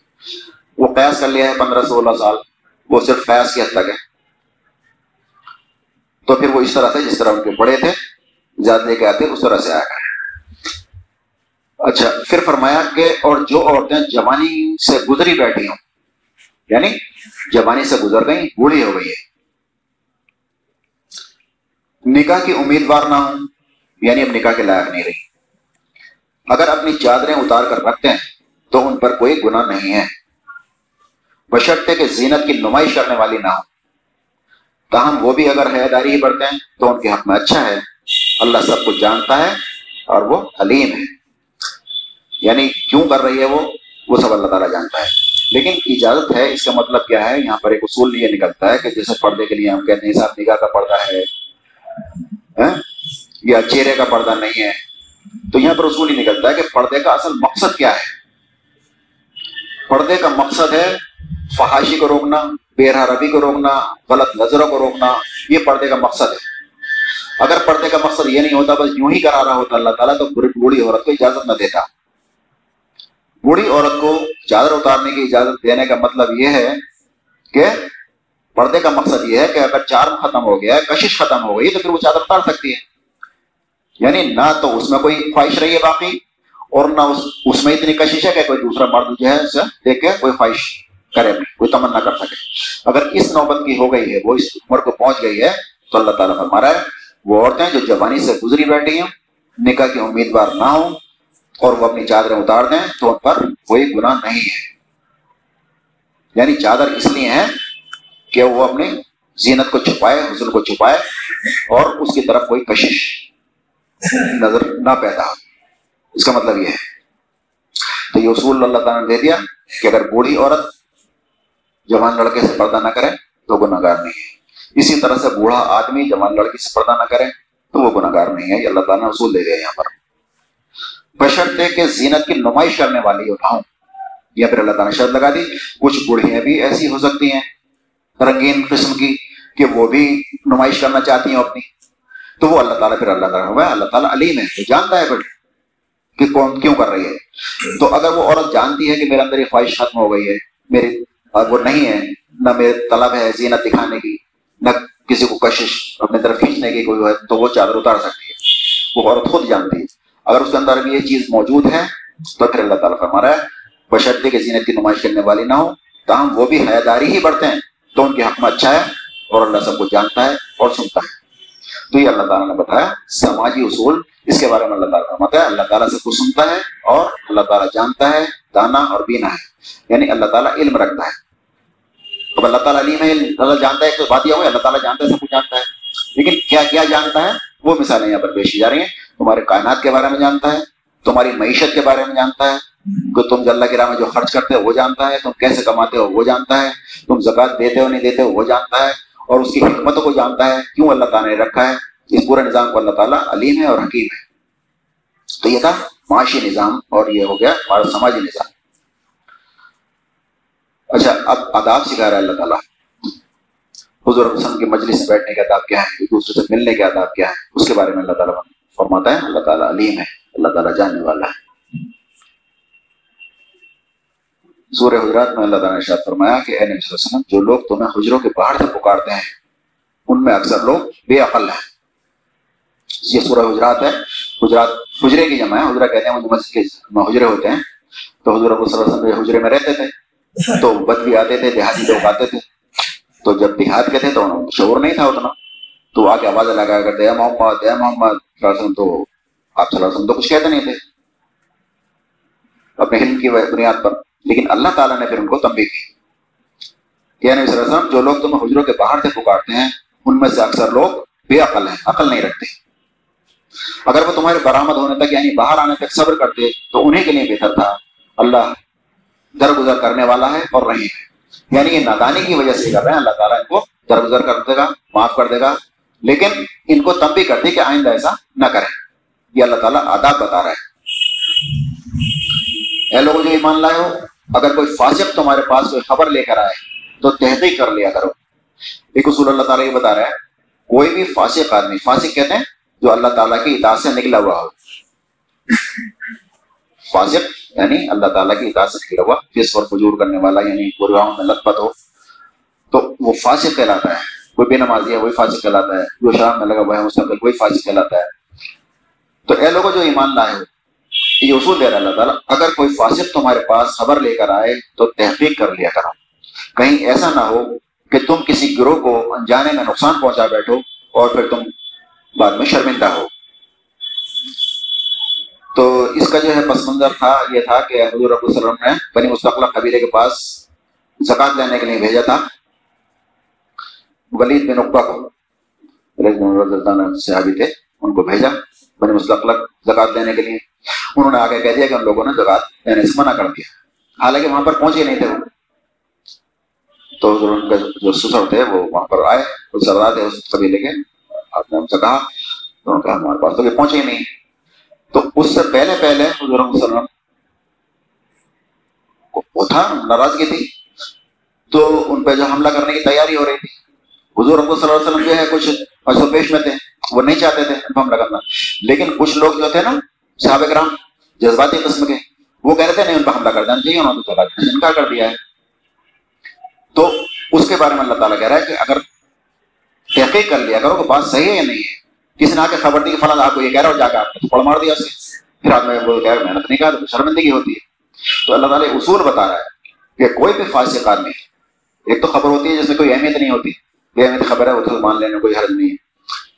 وہ قیاس کر لیا ہے پندرہ سولہ سال، وہ صرف قیاس کی حد تک ہے۔ تو پھر وہ اس طرح سے جس طرح ان کے بڑے تھے زیادہ لے کے آتے، اس طرح سے آیا اچھا پھر فرمایا کہ اور جو عورتیں جوانی سے گزری بیٹھی ہوں یعنی جوانی سے گزر گئی بوڑھی ہو گئی ہے نکاح کی امیدوار نہ ہوں یعنی اب نکاح کے لائق نہیں رہی۔ اگر اپنی چادریں اتار کر رکھتے ہیں، تو ان پر کوئی گناہ نہیں ہے۔ بشرطے کے زینت کی نمائش کرنے والی نہ ہو تاہم وہ بھی اگر حیداری ہی بڑھتے ہیں تو ان کے حق میں اچھا ہے۔ اللہ سب کچھ جانتا ہے اور وہ حلیم ہے۔ یعنی کیوں کر رہی ہے وہ؟ وہ سب اللہ تعالیٰ جانتا ہے۔ لیکن اجازت ہے، اس کا مطلب کیا ہے؟ یہاں پر ایک اصول یہ نکلتا ہے کہ جیسے پردے کے لیے ہم کہتے ہیں صاحب نگاہ کا پردہ ہے ہاں؟ یا چہرے کا پردہ نہیں ہے۔ تو یہاں پر اصول ہی نکلتا ہے کہ پردے کا اصل مقصد کیا ہے؟ پردے کا مقصد ہے فحاشی کو روکنا بے روی کو روکنا، غلط نظروں کو روکنا، یہ پردے کا مقصد ہے۔ اگر پردے کا مقصد یہ نہیں ہوتا، بس یوں ہی کرا رہا ہوتا، اللہ تعالیٰ تو بوڑھی عورت کو اجازت نہ دیتا۔ بوڑھی عورت کو چادر اتارنے کی اجازت دینے کا مطلب یہ ہے کہ پردے کا مقصد یہ ہے کہ اگر چارم ختم ہو گیا، کشش ختم ہو گئی، تو پھر وہ چادر اتار سکتی ہے۔ یعنی نہ تو اس میں کوئی خواہش رہی ہے باقی، اور نہ اس اس میں اتنی کشش ہے کہ کوئی دوسرا مرد جو ہے اسے دیکھ کے کوئی خواہش کرے کوئی تمنا کر سکے۔ اگر اس نوبت کی ہو گئی ہے، وہ اس عمر کو پہنچ گئی ہے، تو اللہ تعالیٰ فرما رہا ہے، وہ عورتیں جو جوانی سے گزری بیٹھی ہیں، نکاح کی امیدوار نہ ہوں اور وہ اپنی چادریں اتار دیں، تو ان پر کوئی گناہ نہیں ہے۔ یعنی چادر اس لیے ہے کہ وہ اپنی زینت کو چھپائے حسن کو چھپائے اور اس کی طرف کوئی کشش نظر نہ پیدا ہو۔ اس کا مطلب یہ ہے۔ تو یہ اصول اللہ تعالیٰ نے دے دیا کہ اگر بوڑھی عورت جوان لڑکے سے پردہ نہ کرے تو گناہ گار نہیں ہے اسی طرح سے بوڑھا آدمی جوان لڑکی سے پردہ نہ کرے تو وہ گناہ گار نہیں ہے یہ اللہ تعالیٰ نے اصول دے دیا یہاں پر بشرطے کے زینت کی نمائش کرنے والی اٹھاؤں یا پھر اللہ تعالیٰ نے شرط لگا دی کچھ بوڑھیاں بھی ایسی ہو سکتی ہیں رنگین قسم کی کہ وہ بھی نمائش کرنا چاہتی ہیں اپنی تو وہ اللہ تعالیٰ پھر اللہ تعالیٰ ہوا ہے اللہ تعالیٰ علیم ہے وہ جانتا ہے پھر کہ کون کیوں کر رہی ہے تو اگر وہ عورت جانتی ہے کہ میرے اندر یہ خواہش ختم ہو گئی ہے میری اور وہ نہیں ہے، نہ میرے طلب ہے زینت دکھانے کی، نہ کسی کو کشش اپنی طرف کھینچنے کی کوئی ہے، تو وہ چادر اتار سکتی ہے۔ وہ عورت خود جانتی ہے۔ اگر اس کے اندر بھی یہ چیز موجود ہے، تو پھر اللہ تعالیٰ فرما رہا ہے، بشرطے کے زینت کی نمائش کرنے والی نہ ہو، تاہم وہ بھی حیاداری ہی بڑھتے ہیں۔ تو ان کے حق میں اچھا ہے اور اللہ سب کو جانتا ہے اور سنتا ہے۔ تو یہ اللہ تعالیٰ نے بتایا، سماجی اصول، اس کے بارے میں اللہ تعالیٰ فرماتا ہے۔ اللہ تعالیٰ سب کو سنتا ہے اور اللہ تعالیٰ جانتا ہے۔ دانا اور بینا ہے یعنی اللہ تعالیٰ علم رکھتا ہے اب اللہ تعالیٰ علیم ہے اللہ جانتا ہے تو بات یہ ہوئی اللہ تعالیٰ جانتا ہے سب کچھ جانتا ہے لیکن کیا کیا جانتا ہے وہ مثالیں یہاں پر پیش کی جا رہی ہیں تمہارے کائنات کے بارے میں جانتا ہے تمہاری معیشت کے بارے میں جانتا ہے کہ تم اللہ کے راہ میں جو خرچ کرتے ہو وہ جانتا ہے تم کیسے کماتے ہو وہ جانتا ہے تم زکات دیتے ہو نہیں دیتے ہو وہ جانتا ہے اور اس کی حکمتوں کو جانتا ہے کیوں اللہ تعالیٰ نے رکھا ہے اس پورے نظام کو اللہ تعالیٰ علیم ہے اور حکیم ہے تو یہ تھا معاشی نظام اور یہ ہو گیا ہمارا سماجی نظام۔ اچھا اب آداب سکھا رہا ہے اللہ تعالیٰ۔ حضور حسن کی مجلس بیٹھنے کے آداب کیا ہے ایک دوسرے سے ملنے کے آداب کیا ہے اس کے بارے میں اللہ تعالیٰ فرماتا ہے۔ اللہ تعالیٰ علیم ہے۔ اللہ تعالیٰ جاننے والا ہے۔ سورہ حضرات میں اللہ تعالیٰ نے شاید فرمایا کہ اے نبی صلی اللہ علیہ وسلم، جو لوگ تمہیں حجروں کے باہر سے پکارتے ہیں، ان میں اکثر لوگ بے عقل ہیں۔ یہ سورہ حجرات ہے۔ حجرات حجرے کی جمع ہے، حجرہ کہتے ہیں، وہ مسجد کے حجرے ہوتے ہیں۔ تو حضور ابو صلی اللہ علیہ وسلم حجرے میں رہتے تھے۔ تو بد بھی آتے تھے، دیہاتی لوگ آتے تھے۔ تو جب دیہات کے تھے تو انہوں شعور نہیں تھا اتنا۔ تو آ کے آواز لگا کر دیا محمد دیا محمد! صلی اللہ علیہ وسلم تو آپ صلی اللہ علیہ وسلم تو کچھ کہتے نہیں تھے۔ اپنے علم کی بنیاد پر۔ لیکن اللہ تعالیٰ نے پھر ان کو تمبی کی۔ کہ نبی صلی اللہ علیہ وسلم، جو لوگ تمہیں حجروں کے باہر سے پکارتے ہیں، ان میں سے اکثر لوگ بے عقل ہیں، عقل نہیں رکھتے۔ اگر وہ تمہارے برآمد ہونے تک یعنی باہر آنے تک صبر کرتے، تو انہیں کے لیے بہتر تھا۔ اللہ درگزر کرنے والا ہے اور رحیم ہے۔ یعنی یہ نادانی کی وجہ سے کر رہے ہیں۔ اللہ تعالیٰ ان کو درگزر کر دے گا، معاف کر دے گا۔ لیکن ان کو تب بھی کرتی کہ آئندہ ایسا نہ کریں۔ یہ اللہ تعالیٰ آداب بتا رہا ہے۔ اے لوگوں، جو ایمان لائے ہو، اگر کوئی فاسق تمہارے پاس کوئی خبر لے کر آئے، تو تحقیق کر لیا کرو۔ ایک اصول اللہ تعالیٰ یہ بتا رہا ہے، کوئی بھی فاسق آدمی، فاسق کہتے ہیں جو اللہ تعالیٰ کی اطاعت سے نکلا ہوا ہو۔ فاسق یعنی اللہ تعالیٰ کی اطاعت سے نکلا ہوا فیس اور فجور کرنے والا یعنی گرگاؤں میں لت پت ہو، تو وہ فاسق کہلاتا ہے۔ کوئی بے نمازی ہے، وہی فاسق کہلاتا ہے۔ جو شراب میں لگا ہوا ہے مستقبل وہی فاسق کہلاتا ہے۔ تو اے لوگوں، جو ایمان لائے ہو، یہ اصول دے رہا اللہ تعالیٰ، اگر کوئی فاسق تمہارے پاس خبر لے کر آئے، تو تحقیق کر لیا کرو۔ کہیں ایسا نہ ہو کہ تم کسی گروہ کو انجانے میں نقصان پہنچا بیٹھو اور پھر تم بعد میں شرمندہ ہو۔ تو اس کا جو ہے پس منظر تھا، یہ تھا کہ حضور رب وسلم نے بنی مستقل قبیلے کے پاس زکات لینے کے لیے بھیجا تھا۔ ولید بن اقبا کو صحابی تھے، ان کو بھیجا بنی مستقل زکات لینے کے لیے۔ انہوں نے آگے کہہ دیا کہ ان لوگوں نے زکات لینے سے منع کر دیا۔ حالانکہ وہاں پر پہنچے نہیں تھے وہ۔ تو ان کے جو سسر تھے وہ وہاں پر آئے، وہ سردار تھے اس قبیلے کے۔ آپ نے ان سے کہا، تو انہوں نے کہا، ہمارے پاس تو یہ پہنچے ہی نہیں۔ تو اس سے پہلے پہلے حضور وسلم وہ تھا، ناراضگی تھی۔ تو ان پہ جو حملہ کرنے کی تیاری ہو رہی تھی۔ حضور صلی اللہ علیہ وسلم جو ہے، کچھ ایسو پیش میں تھے۔ وہ نہیں چاہتے تھے ان پہ حملہ کرنا۔ لیکن کچھ لوگ جو تھے نا، صحابہ کرام، جذباتی قسم کے، وہ کہہ رہے تھے، نہیں، ان پہ حملہ کر دینا چاہیے، انہوں نے انکار کر دیا ہے۔ تو اس کے بارے میں اللہ تعالیٰ کہہ رہا ہے کہ اگر تحقیق کر لیا کرو کہ بات صحیح ہے یا نہیں ہے؟ کسی نے آ کے خبر دی کہ فلاں آپ کو یہ کہہ رہا ہو جا کے آپ نے پڑ مار دیا اسے پھر آپ نے وہ کہہ محنت نہیں کہا تو شرمندگی ہوتی ہے۔ تو اللہ تعالیٰ اصول بتا رہا ہے کہ کوئی بھی فاسق آدمی ایک تو خبر ہوتی ہے جس میں کوئی اہمیت نہیں ہوتی۔ یہ اہمیت خبر ہے، وہ تو مان لینے کوئی حرض نہیں ہے۔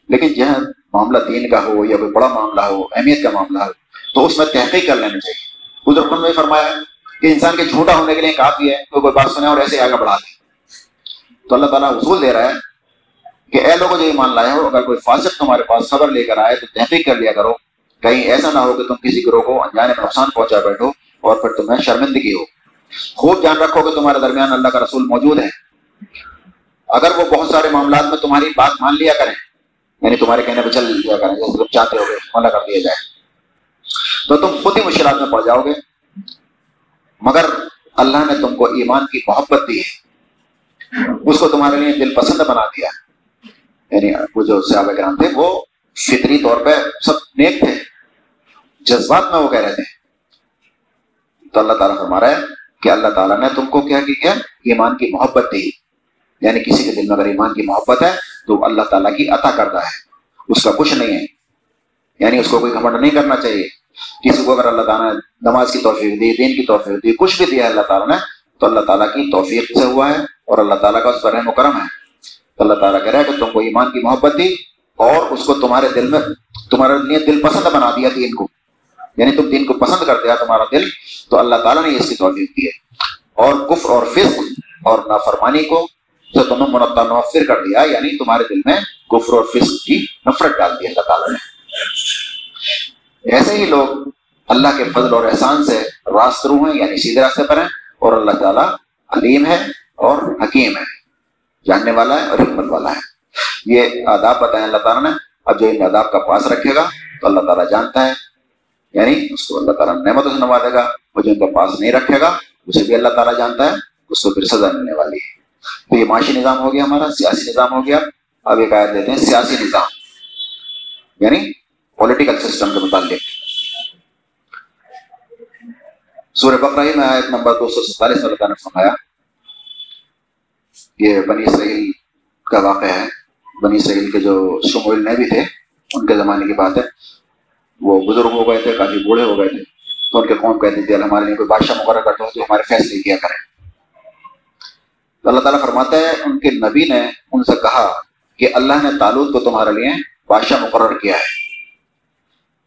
لیکن جہاں معاملہ دین کا ہو یا کوئی بڑا معاملہ ہو، اہمیت کا معاملہ ہو، تو اس میں تحقیق کر لینا چاہیے۔ بزرگ نے فرمایا کہ انسان کے جھوٹا ہونے کے لیے کافی ہے، کوئی کوئی بات سنے اور ایسے آگے بڑھا دے۔ تو اللہ تعالیٰ اصول دے رہا ہے کہ اے لوگوں جو ایمان لائے ہو، اگر کوئی فاسق تمہارے پاس خبر لے کر آئے تو تحقیق کر لیا کرو۔ کہیں ایسا نہ ہو کہ تم کسی گروہ کو انجانے میں نقصان پہنچا بیٹھو اور پھر تمہیں شرمندگی ہو۔ خوب جان رکھو کہ تمہارے درمیان اللہ کا رسول موجود ہے۔ اگر وہ بہت سارے معاملات میں تمہاری بات مان لیا کریں یعنی تمہارے کہنے پہ چل لیا کریں، جیسے تم چاہتے ہو گے منع کر دیا جائے، تو تم خود ہی مشکلات میں پڑ جاؤ گے۔ مگر اللہ نے تم کو ایمان کی محبت دی ہے۔ اس کو تمہارے لیے دل پسند بنا دیا۔ ہے یعنی وہ جو صحابہ کرام تھے، وہ فطری طور پہ سب نیک تھے، جذبات میں وہ کہہ رہے تھے۔ تو اللہ تعالیٰ فرما رہا ہے کہ اللہ تعالیٰ نے تم کو کیا کیا؟ ایمان کی محبت دی۔ یعنی کسی کے دل میں اگر ایمان کی محبت ہے تو اللہ تعالیٰ کی عطا کرتا ہے۔ اس کا کچھ نہیں ہے۔ یعنی اس کو کوئی گھمنڈ نہیں کرنا چاہیے۔ کسی کو اگر اللہ تعالیٰ نے نماز کی توفیق دی، دین کی توفیق دی، کچھ بھی دیا ہے اللہ تعالیٰ نے، تو اللہ تعالیٰ کی توفیق سے ہوا ہے اور اللہ تعالیٰ کا اس پر رحم و کرم ہے۔ اللہ تعالیٰ کہہ رہا ہے کہ تم کو ایمان کی محبت دی اور اس کو تمہارے دل میں تمہارے لیے دل پسند بنا دیا دین کو۔ یعنی تم دین کو پسند کر دیا تمہارا دل، تو اللہ تعالیٰ نے اس کی توفیق دی ہے۔ اور کفر اور فسق اور نافرمانی کو تو تمہیں منتع منفر کر دیا یعنی تمہارے دل میں کفر اور فسق کی نفرت ڈال دی اللہ تعالیٰ نے۔ ایسے ہی لوگ اللہ کے فضل اور احسان سے راست رو ہیں یعنی سیدھے راستے پر ہیں اور اللہ تعالیٰ علیم ہے اور حکیم ہے۔ جاننے والا ہے اور حکمت والا ہے یہ آداب بتائیں اللہ تعالیٰ نے اب جو ان آداب کا پاس رکھے گا تو اللہ تعالیٰ جانتا ہے یعنی اس کو اللہ تعالیٰ نعمتوں سے نوازے گا وہ جو ان کا پاس نہیں رکھے گا اسے بھی اللہ تعالیٰ جانتا ہے اس کو پھر سزا ملنے والی ہے تو یہ معاشی نظام ہو گیا ہمارا سیاسی نظام ہو گیا اب ایک آیت دیتے ہیں سیاسی نظام یعنی پولیٹیکل سسٹم کے متعلق سورہ بقرہ میں آیت نمبر دو سو ستالیس میں نے فرمایا یہ بنی اسرائیل کا واقعہ ہے۔ بنی اسرائیل کے جو شمول نبی تھے، ان کے زمانے کی بات ہے۔ وہ بزرگ ہو گئے تھے، کافی بوڑھے ہو گئے تھے۔ تو ان کے قوم کہتے تھے ہمارے لیے کوئی بادشاہ مقرر کرتے ہو تو ہمارے فیصلے کیا کریں تو اللہ تعالیٰ فرماتا ہے، ان کے نبی نے ان سے کہا کہ اللہ نے تالود کو تمہارے لیے بادشاہ مقرر کیا ہے۔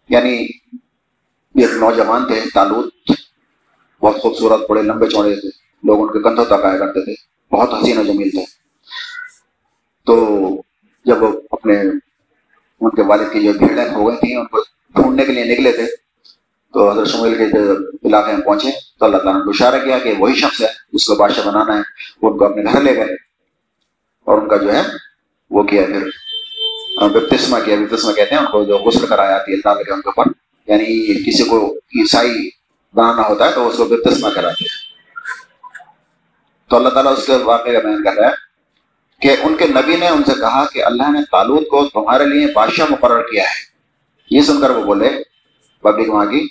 یعنی یہ نوجوان تھے تالود بہت خوبصورت، بڑے لمبے چوڑے تھے۔ لوگ ان کے کندھوں تک آیا کرتے تھے۔ بہت حسین و جمیل تھے۔ تو جب وہ اپنے ان کے والد کی جو بھیڑیں ہو گئی تھیں، ان کو ڈھونڈنے کے لیے نکلے تھے۔ تو حضرت شمیل کے علاقے میں پہنچے، تو اللہ تعالیٰ نے اشارہ کیا کہ وہی شخص ہے جس کو بادشاہ بنانا ہے۔ وہ ان کو اپنے گھر لے گئے اور ان کا جو ہے، وہ کیا پھر بپتسما کیا بپتسما کہتے ہیں، ان کو جو غسل کرایا آتی اللہ کے ان کے اوپر۔ یعنی کسی کو عیسائی بنانا ہوتا ہے تو اس کو بپتسما کراتے ہیں۔ تو اللہ تعالیٰ اس کے واقعے کا بیان کر رہا ہے کہ ان کے نبی نے ان سے کہا کہ اللہ نے تعلق کو تمہارے لیے بادشاہ مقرر کیا ہے۔ یہ سن کر وہ بولے، پبلک وہاں کی،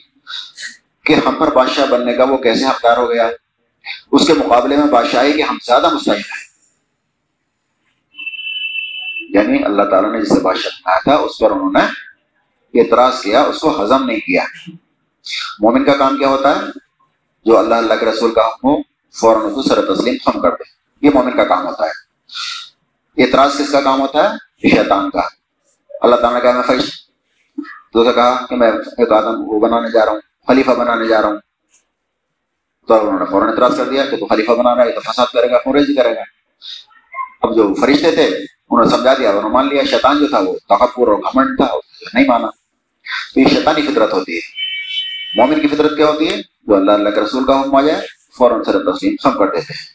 کہ ہم پر بادشاہ بننے کا وہ کیسے حقدار ہو گیا؟ اس کے مقابلے میں بادشاہی کے ہم زیادہ مستحق ہیں۔ یعنی اللہ تعالیٰ نے جسے بادشاہ بنایا تھا، اس پر انہوں نے اعتراض کیا، اس کو ہضم نہیں کیا۔ مومن کا کام کیا ہوتا ہے؟ جو اللہ اللہ کے رسول کا حکم ہو فوراً سر تسلیم خم کر دے۔ یہ مومن کا کام ہوتا ہے۔ اعتراض کس کا کام ہوتا ہے؟ شیطان کا۔ اللہ تعالیٰ نے کہا، میں فرش تو اسے کہا کہ میں ایک آدم وہ بنانے جا رہا ہوں، خلیفہ بنانے جا رہا ہوں۔ تو انہوں نے فوراً اعتراض کر دیا کہ تو خلیفہ بنا رہا ہے تو فساد کرے گا خریجی کرے گا۔ اب جو فرشتے تھے، انہوں نے سمجھا دیا، انہوں نے مان لیا، شیطان جو تھا وہ تحفر اور گھمنڈ تھا نہیں مانا۔ تو یہ شیطانی فطرت ہوتی ہے۔ مومن کی فطرت کیا ہوتی ہے؟ جو اللہ اللہ کے رسول کا حکم آ جائے فوراً سر تسلیم سم کر دیتے ہیں۔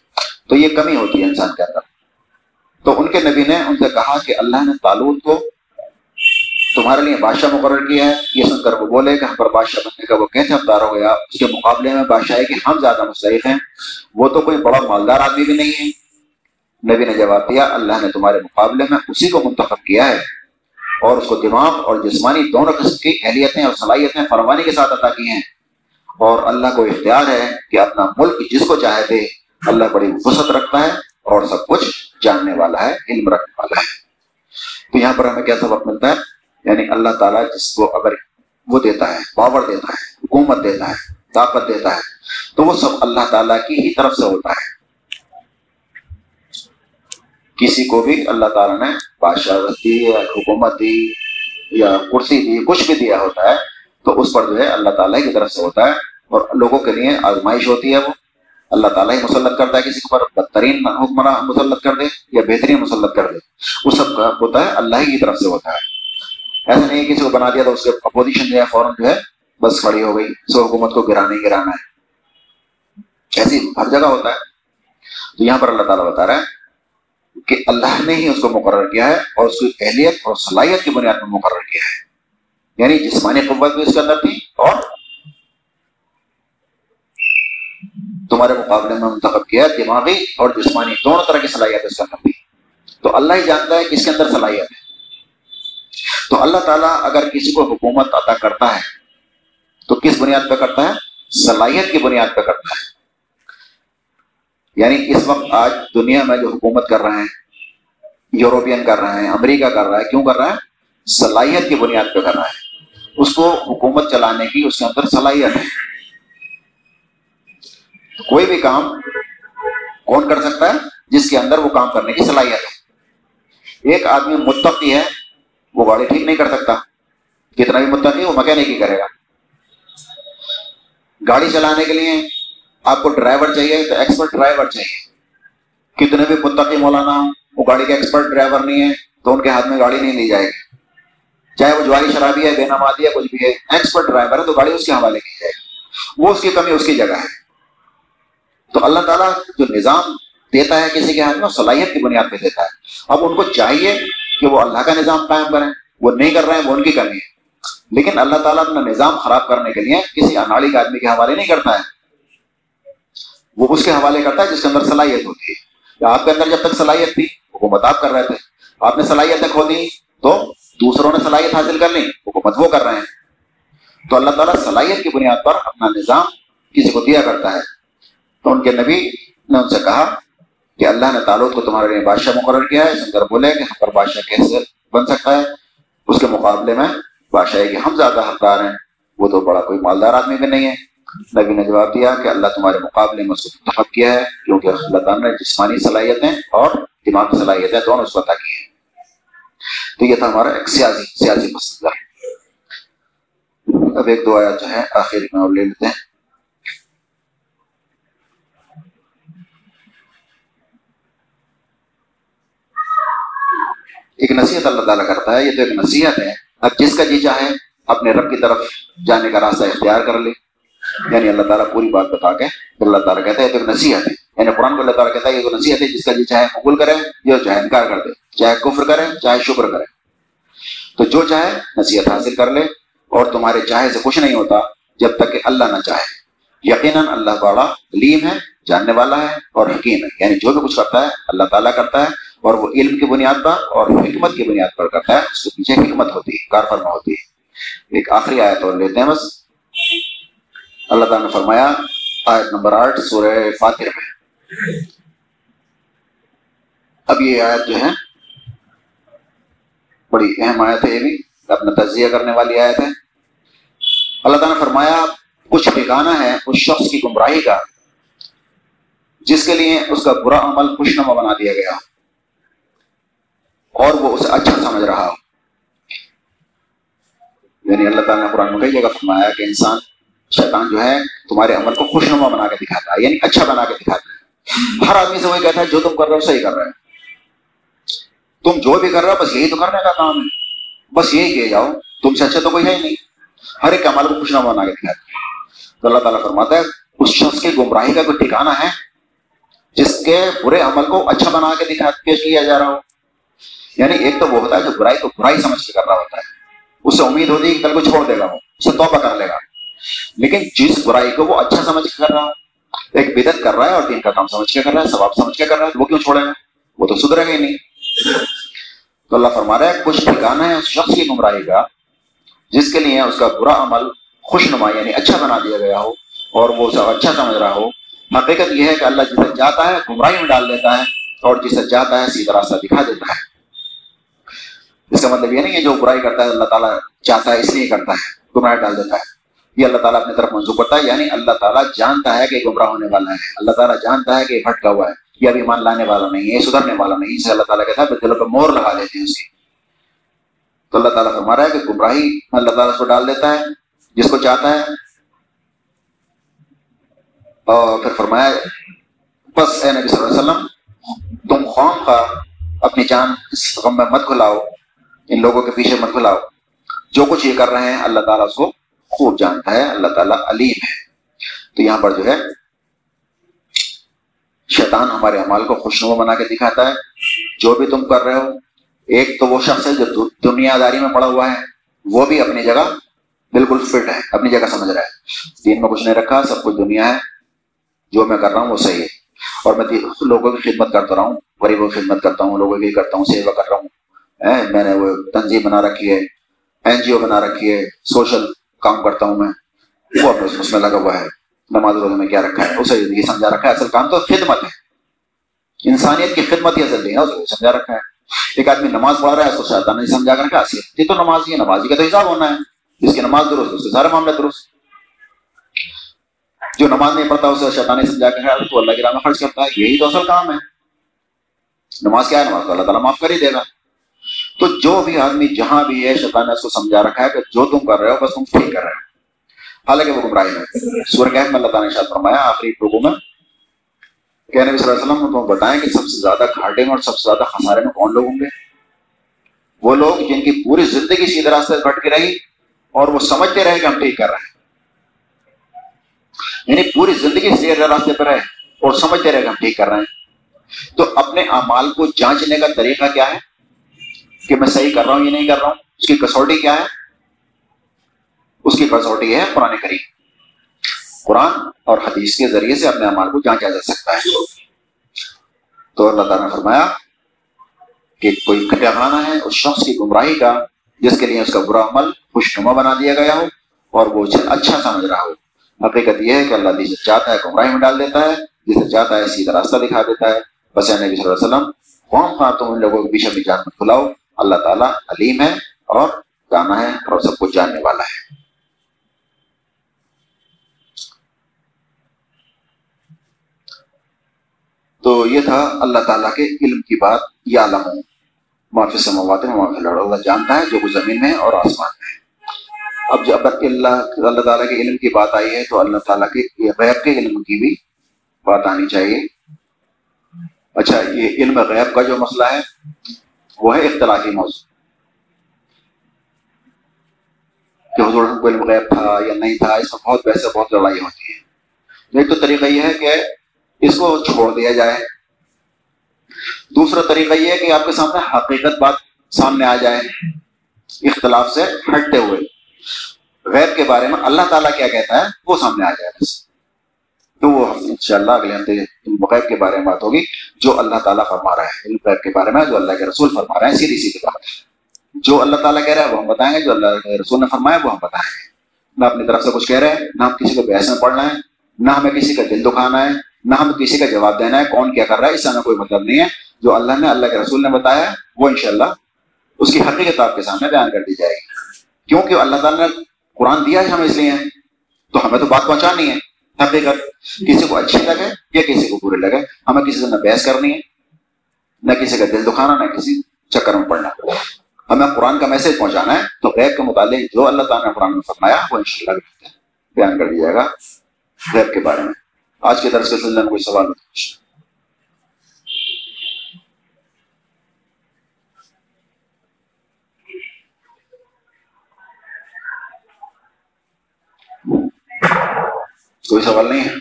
تو یہ کمی ہوتی ہے انسان کے اندر۔ تو ان کے نبی نے ان سے کہا کہ اللہ نے تعلق کو تمہارے لیے بادشاہ مقرر کیا ہے۔ یہ سن کر وہ بولے کہ ہم پر بادشاہ بننے کا وہ کیسے حقدار ہو گیا۔ اس کے مقابلے میں بادشاہ کہ ہم زیادہ مستحق ہیں۔ وہ تو کوئی بڑا مالدار آدمی بھی نہیں ہے۔ نبی نے جواب دیا، اللہ نے تمہارے مقابلے میں اسی کو منتخب کیا ہے۔ اور اس کو دماغ اور جسمانی دونوں قسم کی اہلیتیں اور صلاحیتیں فرمانی کے ساتھ عطا کی ہیں۔ اور اللہ کو اختیار ہے کہ اپنا ملک جس کو چاہے دے، اللہ بڑی وسعت رکھتا ہے اور سب کچھ جاننے والا ہے، علم رکھنے والا ہے۔ تو یہاں پر ہمیں کیا سبق ملتا ہے؟ یعنی اللہ تعالیٰ جس کو اگر وہ دیتا ہے پاور دیتا ہے، حکومت دیتا ہے، طاقت دیتا ہے، تو وہ سب اللہ تعالیٰ کی ہی طرف سے ہوتا ہے۔ کسی کو بھی اللہ تعالیٰ نے بادشاہ دی یا حکومت دی یا کرسی دی، کچھ بھی دیا ہوتا ہے تو اس پر جو ہے اللہ تعالیٰ کی طرف سے ہوتا ہے اور لوگوں کے لیے آزمائش ہوتی ہے وہ۔ اللہ تعالیٰ ہی مسلط کرتا ہے کسی کو بدترین حکمراں مسلط کر دے یا بہترین مسلط کر دے۔ وہ سب کا ہوتا ہے اللہ ہی کی طرف سے ہوتا ہے۔ ایسا نہیں کسی کو بنا دیا تو اس کے اپوزیشن جو ہے فوراً جو ہے بس کھڑی ہو گئی، سو حکومت کو گرانا ہی گرانا ہے۔ ایسی ہر جگہ ہوتا ہے۔ تو یہاں پر اللہ تعالیٰ بتا رہا ہے کہ اللہ نے ہی اس کو مقرر کیا ہے اور اس کی اہلیت اور صلاحیت کی بنیاد میں مقرر کیا ہے۔ یعنی جسمانی قوت بھی اس کے اندر تھی اور تمہارے مقابلے میں منتخب کیا دماغی اور جسمانی، دونوں طرح کی صلاحیت اس کے اندر تھی۔ تو اللہ ہی جانتا ہے کس کے اندر صلاحیت ہے۔ تو اللہ تعالیٰ اگر کسی کو حکومت عطا کرتا ہے، تو کس بنیاد پہ کرتا ہے؟ صلاحیت کی بنیاد پہ کرتا ہے۔ یعنی اس وقت آج دنیا میں جو حکومت کر رہے ہیں، یورپین کر رہے ہیں، امریکہ کر رہا ہے، کیوں کر رہا ہے؟ صلاحیت کی بنیاد پہ کر رہا ہے۔ اس کو حکومت چلانے کی اس کے اندر صلاحیت ہے۔ کوئی بھی کام کون کر سکتا ہے؟ جس کے اندر وہ کام کرنے کی صلاحیت ہے۔ ایک آدمی متقی ہے، وہ گاڑی ٹھیک نہیں کر سکتا۔ کتنا بھی متقی وہ مکینک ہی کرے گا۔ گاڑی چلانے کے لیے آپ کو ڈرائیور چاہیے، تو ایکسپرٹ ڈرائیور چاہیے۔ کتنے بھی متقی مولانا وہ گاڑی کے ایکسپرٹ ڈرائیور نہیں ہے، تو ان کے ہاتھ میں گاڑی نہیں لی جائے گی۔ چاہے وہ جواری شرابی ہے، بے نمازی ہے، کچھ بھی ہے ایکسپرٹ ڈرائیور ہے، تو گاڑی اس کے حوالے کی جائے گی۔ وہ اس کی کمی، اس کی جگہ ہے۔ تو اللہ تعالیٰ جو نظام دیتا ہے کسی کے ہاتھ میں صلاحیت کی بنیاد پہ دیتا ہے۔ اب ان کو چاہیے کہ وہ اللہ کا نظام قائم کریں۔ وہ نہیں کر رہے ہیں، وہ ان کی کمی ہے۔ لیکن اللہ تعالیٰ اپنا نظام خراب کرنے کے لیے کسی اناڑی کے آدمی کے حوالے نہیں کرتا ہے۔ وہ اس کے حوالے کرتا ہے جس کے اندر صلاحیت ہوتی ہے۔ آپ کے اندر جب تک صلاحیت تھی، حکومت آپ کر رہے تھے۔ آپ نے صلاحیتیں کھو دی تو دوسروں نے صلاحیت حاصل کر لی حکومت وہ کر رہے ہیں۔ تو اللہ تعالیٰ صلاحیت کی بنیاد پر اپنا نظام کسی کو دیا کرتا ہے۔ تو ان کے نبی نے ان سے کہا کہ اللہ نے تعلق کو تمہارے لیے بادشاہ مقرر کیا ہے۔ سنگر بولے کہ ہم پر بادشاہ کیسے بن سکتا ہے؟ اس کے مقابلے میں بادشاہ کہ ہم زیادہ حقدار ہیں۔ وہ تو بڑا کوئی مالدار آدمی بھی نہیں ہے۔ نبی نے جواب دیا کہ اللہ تمہارے مقابلے میں اس کو منتخب کیا ہے، کیونکہ اللہ تعالیٰ نے جسمانی صلاحیتیں اور دماغی صلاحیتیں دونوں اس عطا کی ہیں۔ تو یہ تھا ہمارا ایک سیاسی سیاسی مسئلہ اب ایک دو آیا جو ہے آخر میں اور لے لیتے ہیں۔ ایک نصیحت اللہ تعالیٰ کرتا ہے، یہ تو ایک نصیحت ہے۔ اب جس کا جی چاہے، اپنے رب کی طرف جانے کا راستہ اختیار کر لے۔ یعنی اللہ تعالیٰ پوری بات بتا کے اللہ تعالیٰ کہتا ہے تو ایک نصیحت ہے۔ یعنی قرآن کو اللہ تعالیٰ کہتا ہے یہ تو نصیحت ہے، جس کا جی چاہے قبول کرے جو چاہے انکار کر دے چاہے کفر کرے چاہے شکر کرے تو جو چاہے نصیحت حاصل کر لے اور تمہارے چاہے سے کچھ نہیں ہوتا جب تک کہ اللہ نہ چاہے۔ یقیناً اللہ بڑا علیم ہے، جاننے والا ہے اور حکیم ہے۔ یعنی جو بھی کچھ کرتا ہے، اللہ تعالیٰ کرتا ہے اور وہ علم کی بنیاد پر اور حکمت کی بنیاد پر کرتا ہے، اس کے پیچھے حکمت ہوتی ہے کار فرما ہوتی ہے۔ ایک آخری آیت اور لیتے ہیں بس۔ اللہ تعالیٰ نے فرمایا، آیت نمبر آٹھ، سورہ فاتر میں۔ اب یہ آیت جو ہے بڑی اہم آیت ہے یہ بھی اپنا تجزیہ کرنے والی آیت ہے۔ اللہ تعالیٰ نے فرمایا، کچھ ٹھکانا ہے اس شخص کی گمراہی کا، جس کے لیے اس کا برا عمل خوشنما بنا دیا گیا اور وہ اسے اچھا سمجھ رہا ہو۔ یعنی اللہ تعالیٰ نے قرآن میں کئی جگہ فرمایا کہ انسان، شیطان جو ہے، تمہارے عمل کو خوشنما بنا کے دکھاتا ہے یعنی اچھا بنا کے دکھاتا ہے۔ ہر آدمی سے وہی کہتا ہے جو تم کر رہے ہو صحیح کر رہے ہو تم جو بھی کر رہے ہو بس یہی تو کرنے کا کام ہے بس یہی کیے جاؤ تم سے اچھا تو کوئی ہے ہی نہیں ہر ایک عمل کو خوشنما بنا کے دکھاتا تو اللہ تعالیٰ فرماتا ہے اس شخص کی گمراہی کا کوئی ٹھکانا ہے جس کے برے عمل کو اچھا بنا کے دکھا پیش کیا جا رہا ہو یعنی ایک تو وہ ہوتا ہے جو برائی کو برائی سمجھ کے کر رہا ہوتا ہے اس سے امید ہوتی ہے کہ کل کو چھوڑ دے گا وہ اسے توبہ کر لے گا لیکن جس برائی کو وہ اچھا سمجھ کے کر رہا ہے ایک بدت کر رہا ہے اور دین کا کام سمجھ کے کر رہا ہے، ثواب سمجھ کے کر رہا ہے وہ کیوں چھوڑے گا وہ تو سدھرے گا ہی نہیں۔ تو اللہ فرما رہا ہے، کچھ ٹھکانا ہے اس شخص کی گمراہی کا، جس کے لیے اس کا برا عمل خوش نما یعنی اچھا بنا دیا گیا ہو اور وہ اسے اچھا سمجھ رہا ہو۔ حقیقت یہ ہے کہ اللہ جسے چاہتا ہے گمراہی میں ڈال دیتا ہے اور جسے چاہتا ہے سیدھا راستہ دکھا دیتا ہے۔ اس کا مطلب یہ نہیں ہے جو برائی کرتا ہے، اللہ تعالیٰ چاہتا ہے اس لیے کرتا ہے گمراہ ڈال دیتا ہے۔ یہ اللہ تعالیٰ اپنی طرف منظور کرتا ہے یعنی اللہ تعالیٰ جانتا ہے کہ گمراہ ہونے والا ہے۔ اللہ تعالیٰ جانتا ہے کہ بھٹکا ہوا ہے، یہ ابھی مان لانے والا نہیں ہے سدھرنے والا نہیں اسے اللہ تعالیٰ کہتا ہے دلوں پہ مور لگا دیتے ہیں اس کی تو اللہ تعالیٰ فرما رہا ہے کہ گمراہی اللہ تعالیٰ اس کو ڈال دیتا ہے، جس کو چاہتا ہے۔ اور پھر فرمایا، بس اے نبی صلی اللہ علیہ وسلم، تم خوم کا اپنی جان اس غم میں مت کھلاؤ ان لوگوں کے پیچھے مت کھلاؤ جو کچھ یہ کر رہے ہیں، اللہ تعالیٰ اس کو خوب جانتا ہے، اللہ تعالیٰ علیم ہے۔ تو یہاں پر جو ہے، شیطان ہمارے عمال کو خوشنما بنا کے دکھاتا ہے۔ جو بھی تم کر رہے ہو، ایک تو وہ شخص ہے جو دنیا داری میں پڑا ہوا ہے۔ وہ بھی اپنی جگہ بالکل فٹ ہے، اپنی جگہ سمجھ رہا ہے۔ دین میں کچھ نہیں رکھا، سب کچھ دنیا ہے۔ جو میں کر رہا ہوں، وہ صحیح ہے۔ اور میں لوگوں کی خدمت کرتا رہا ہوں، غریبوں کی خدمت کرتا ہوں، لوگوں کی کرتا ہوں، سیوا کر رہا ہوں۔ میں نے وہ تنظیم بنا رکھی ہے این جی او بنا رکھی ہے، سوشل کام کرتا ہوں میں، وہ اپنے اس میں لگا ہوا ہے۔ نماز روزے میں کیا رکھا ہے؟ اسے یہ سمجھا رکھا ہے۔ اصل کام تو خدمت ہے۔ انسانیت کی خدمت ہی اصل نہیں ہے، اسے سمجھا رکھا ہے۔ ایک آدمی نماز پڑھ رہا ہے، اس کو شیطان نے سمجھا کر رکھا یہ تو نماز ہی ہے۔ نمازی کا تو حساب ہونا ہے۔ جس کی نماز درست، اس سے سارے معاملے درست۔ جو نماز نہیں پڑھتا، اسے شیطان نے سمجھا کر تو اللہ کی راہ میں خرچ کرتا ہے۔ یہی تو اصل کام ہے۔ نماز کیا ہے؟ نماز تو اللہ تعالیٰ معاف کر ہی دے گا۔ تو جو بھی آدمی جہاں بھی ہے، شیطان نے اس کو سمجھا رکھا ہے کہ جو تم کر رہے ہو، بس تم ٹھیک کر رہے ہو۔ حالانکہ وہ گمراہی میں سور کہ اللہ تعالیٰ نے شاید فرمایا، آخری رکو میں کہ نبی صلی اللہ علیہ وسلم تم بتائیں کہ سب سے زیادہ گھاٹے میں اور سب سے زیادہ خسارے میں کون لوگ ہوں گے؟ وہ لوگ جن کی پوری زندگی سیدھے راستے سے بھٹ کے رہی اور وہ سمجھتے رہے کہ ہم ٹھیک کر رہے ہیں۔ یعنی پوری زندگی سیدھے راستے پر رہے اور سمجھتے رہے کہ ہم ٹھیک کر رہے ہیں۔ تو اپنے اعمال کو جانچنے کا طریقہ کیا ہے؟ کہ میں صحیح کر رہا ہوں یا نہیں کر رہا ہوں، اس کی کسوٹی کیا ہے؟ اس کی کسوٹی ہے قرآن کریم۔ قرآن اور حدیث کے ذریعے سے اپنے امال کو جانچا جا سکتا ہے۔ تو اللہ تعالیٰ نے فرمایا کہ کوئی کٹانا ہے، اس شخص کی گمراہی کا، جس کے لیے اس کا برا عمل خوش نما بنا دیا گیا ہو اور وہ اسے اچھا سمجھ رہا ہو۔ حقیقت یہ ہے کہ اللہ جسے چاہتا ہے گمراہی میں ڈال دیتا ہے، جسے چاہتا ہے سیدھا راستہ دکھا دیتا ہے۔ بس نبی صلی اللہ علیہ وسلم، قوم خواہ تم ان لوگوں کے پیچھے بھی جان میں کھلاؤ اللہ تعالیٰ علیم ہے اور جانا ہے اور سب کچھ جاننے والا ہے۔ تو یہ تھا اللہ تعالیٰ کے علم کی بات، یا علم معافی سے مواد میں معافی لڑ اللہ جانتا ہے جو کچھ زمین میں اور آسمان میں اب جب اللہ اللہ تعالیٰ کے علم کی بات آئی ہے تو اللہ تعالیٰ کے غیب کے علم کی بھی بات آنی چاہیے۔ اچھا یہ علم غیب کا جو مسئلہ ہے وہ ہے اختلافی موضوع۔ کہ حضور کو علم غیب تھا یا نہیں تھا، اس میں بہت ویسے بہت لڑائی ہوتی ہے۔ ایک تو طریقہ یہ ہے کہ اس کو چھوڑ دیا جائے۔ دوسرا طریقہ یہ ہے کہ آپ کے سامنے حقیقت بات سامنے آ جائے، اختلاف سے ہٹتے ہوئے۔ غیب کے بارے میں اللہ تعالیٰ کیا کہتا ہے وہ سامنے آ جائے بس۔ تو وہ ان شاء اللہ اگلے ہفتے غیب کے بارے میں بات ہوگی، جو اللہ تعالیٰ فرما رہا ہے، علم غیب کے بارے میں جو اللہ کے رسول فرما رہے ہیں سیدھی سیدھی بات۔ جو اللہ تعالیٰ کہہ رہا ہے، وہ ہم بتائیں گے، جو اللہ کے رسول نے فرمایا وہ ہم بتائیں گے۔ نہ اپنی طرف سے کچھ کہہ رہے ہیں، نہ ہم کسی کو بحث میں پڑھنا ہے، نہ ہمیں کسی کا دل دکھانا ہے، نہ ہمیں کسی کا جواب دینا ہے، کون کیا کر رہا ہے، اس سے ہمیں کوئی مطلب نہیں ہے۔ جو اللہ نے، اللہ کے رسول نے بتایا وہ انشاءاللہ اس کی حقیقت آپ کے سامنے بیان کر دی جائے گی۔ کیونکہ اللہ تعالیٰ نے قرآن دیا ہے ہمیں اس لیے، تو ہمیں تو بات پہنچانی ہے۔ حقیقت کسی کو اچھی لگے یا کسی کو برے لگے؟ ہمیں کسی سے نہ بحث کرنی ہے، نہ کسی کا دل دکھانا، نہ کسی چکر میں پڑنا۔ ہمیں قرآن کا میسج پہنچانا ہے، تو غیب کے متعلق جو اللہ تعالیٰ نے قرآن میں فرمایا، وہ ان شاء بیان کر دیا گا غیب کے بارے میں۔ آج کے درس کے سلسلے میں کوئی سوال؟ نہیں کوئی سوال نہیں ہے؟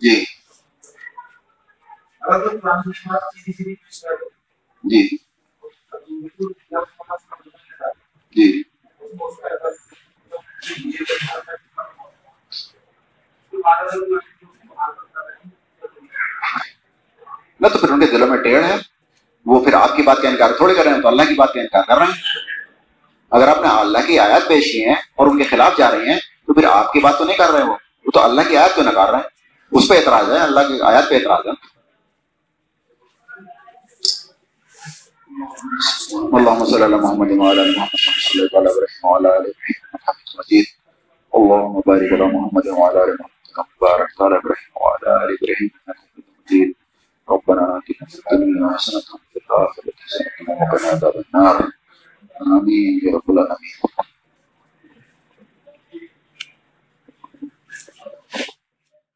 جی۔ جی۔ جی۔ نہ تو پھر ان کے دلوں میں ٹیڑھ ہے۔ وہ پھر آپ کی بات کا انکار تھوڑے کر رہے ہیں تو اللہ کی بات کا انکار کر رہے ہیں۔ اگر آپ نے اللہ کی آیات پیش کی ہیں اور ان کے خلاف جا رہے ہیں، تو پھر آپ کی بات تو نہیں کر رہے وہ۔ وہ تو اللہ کی آیت کو نکار رہے ہیں؟ اس پہ اعتراض ہے، اللہ کی آیات پہ اعتراض ہے۔ اللهم صل على محمد وعلى ال محمد صلى الله عليه وعلى ال ابراهيم مجيد اللهم بارك على محمد وعلى ال محمد كما باركت على ابراهيم وعلى ال ابراهيم انك حميد مجيد ربنا اتنا في الدنيا حسنه وفي الاخره حسنه وقنا عذاب النار. آمين يا رب العالمين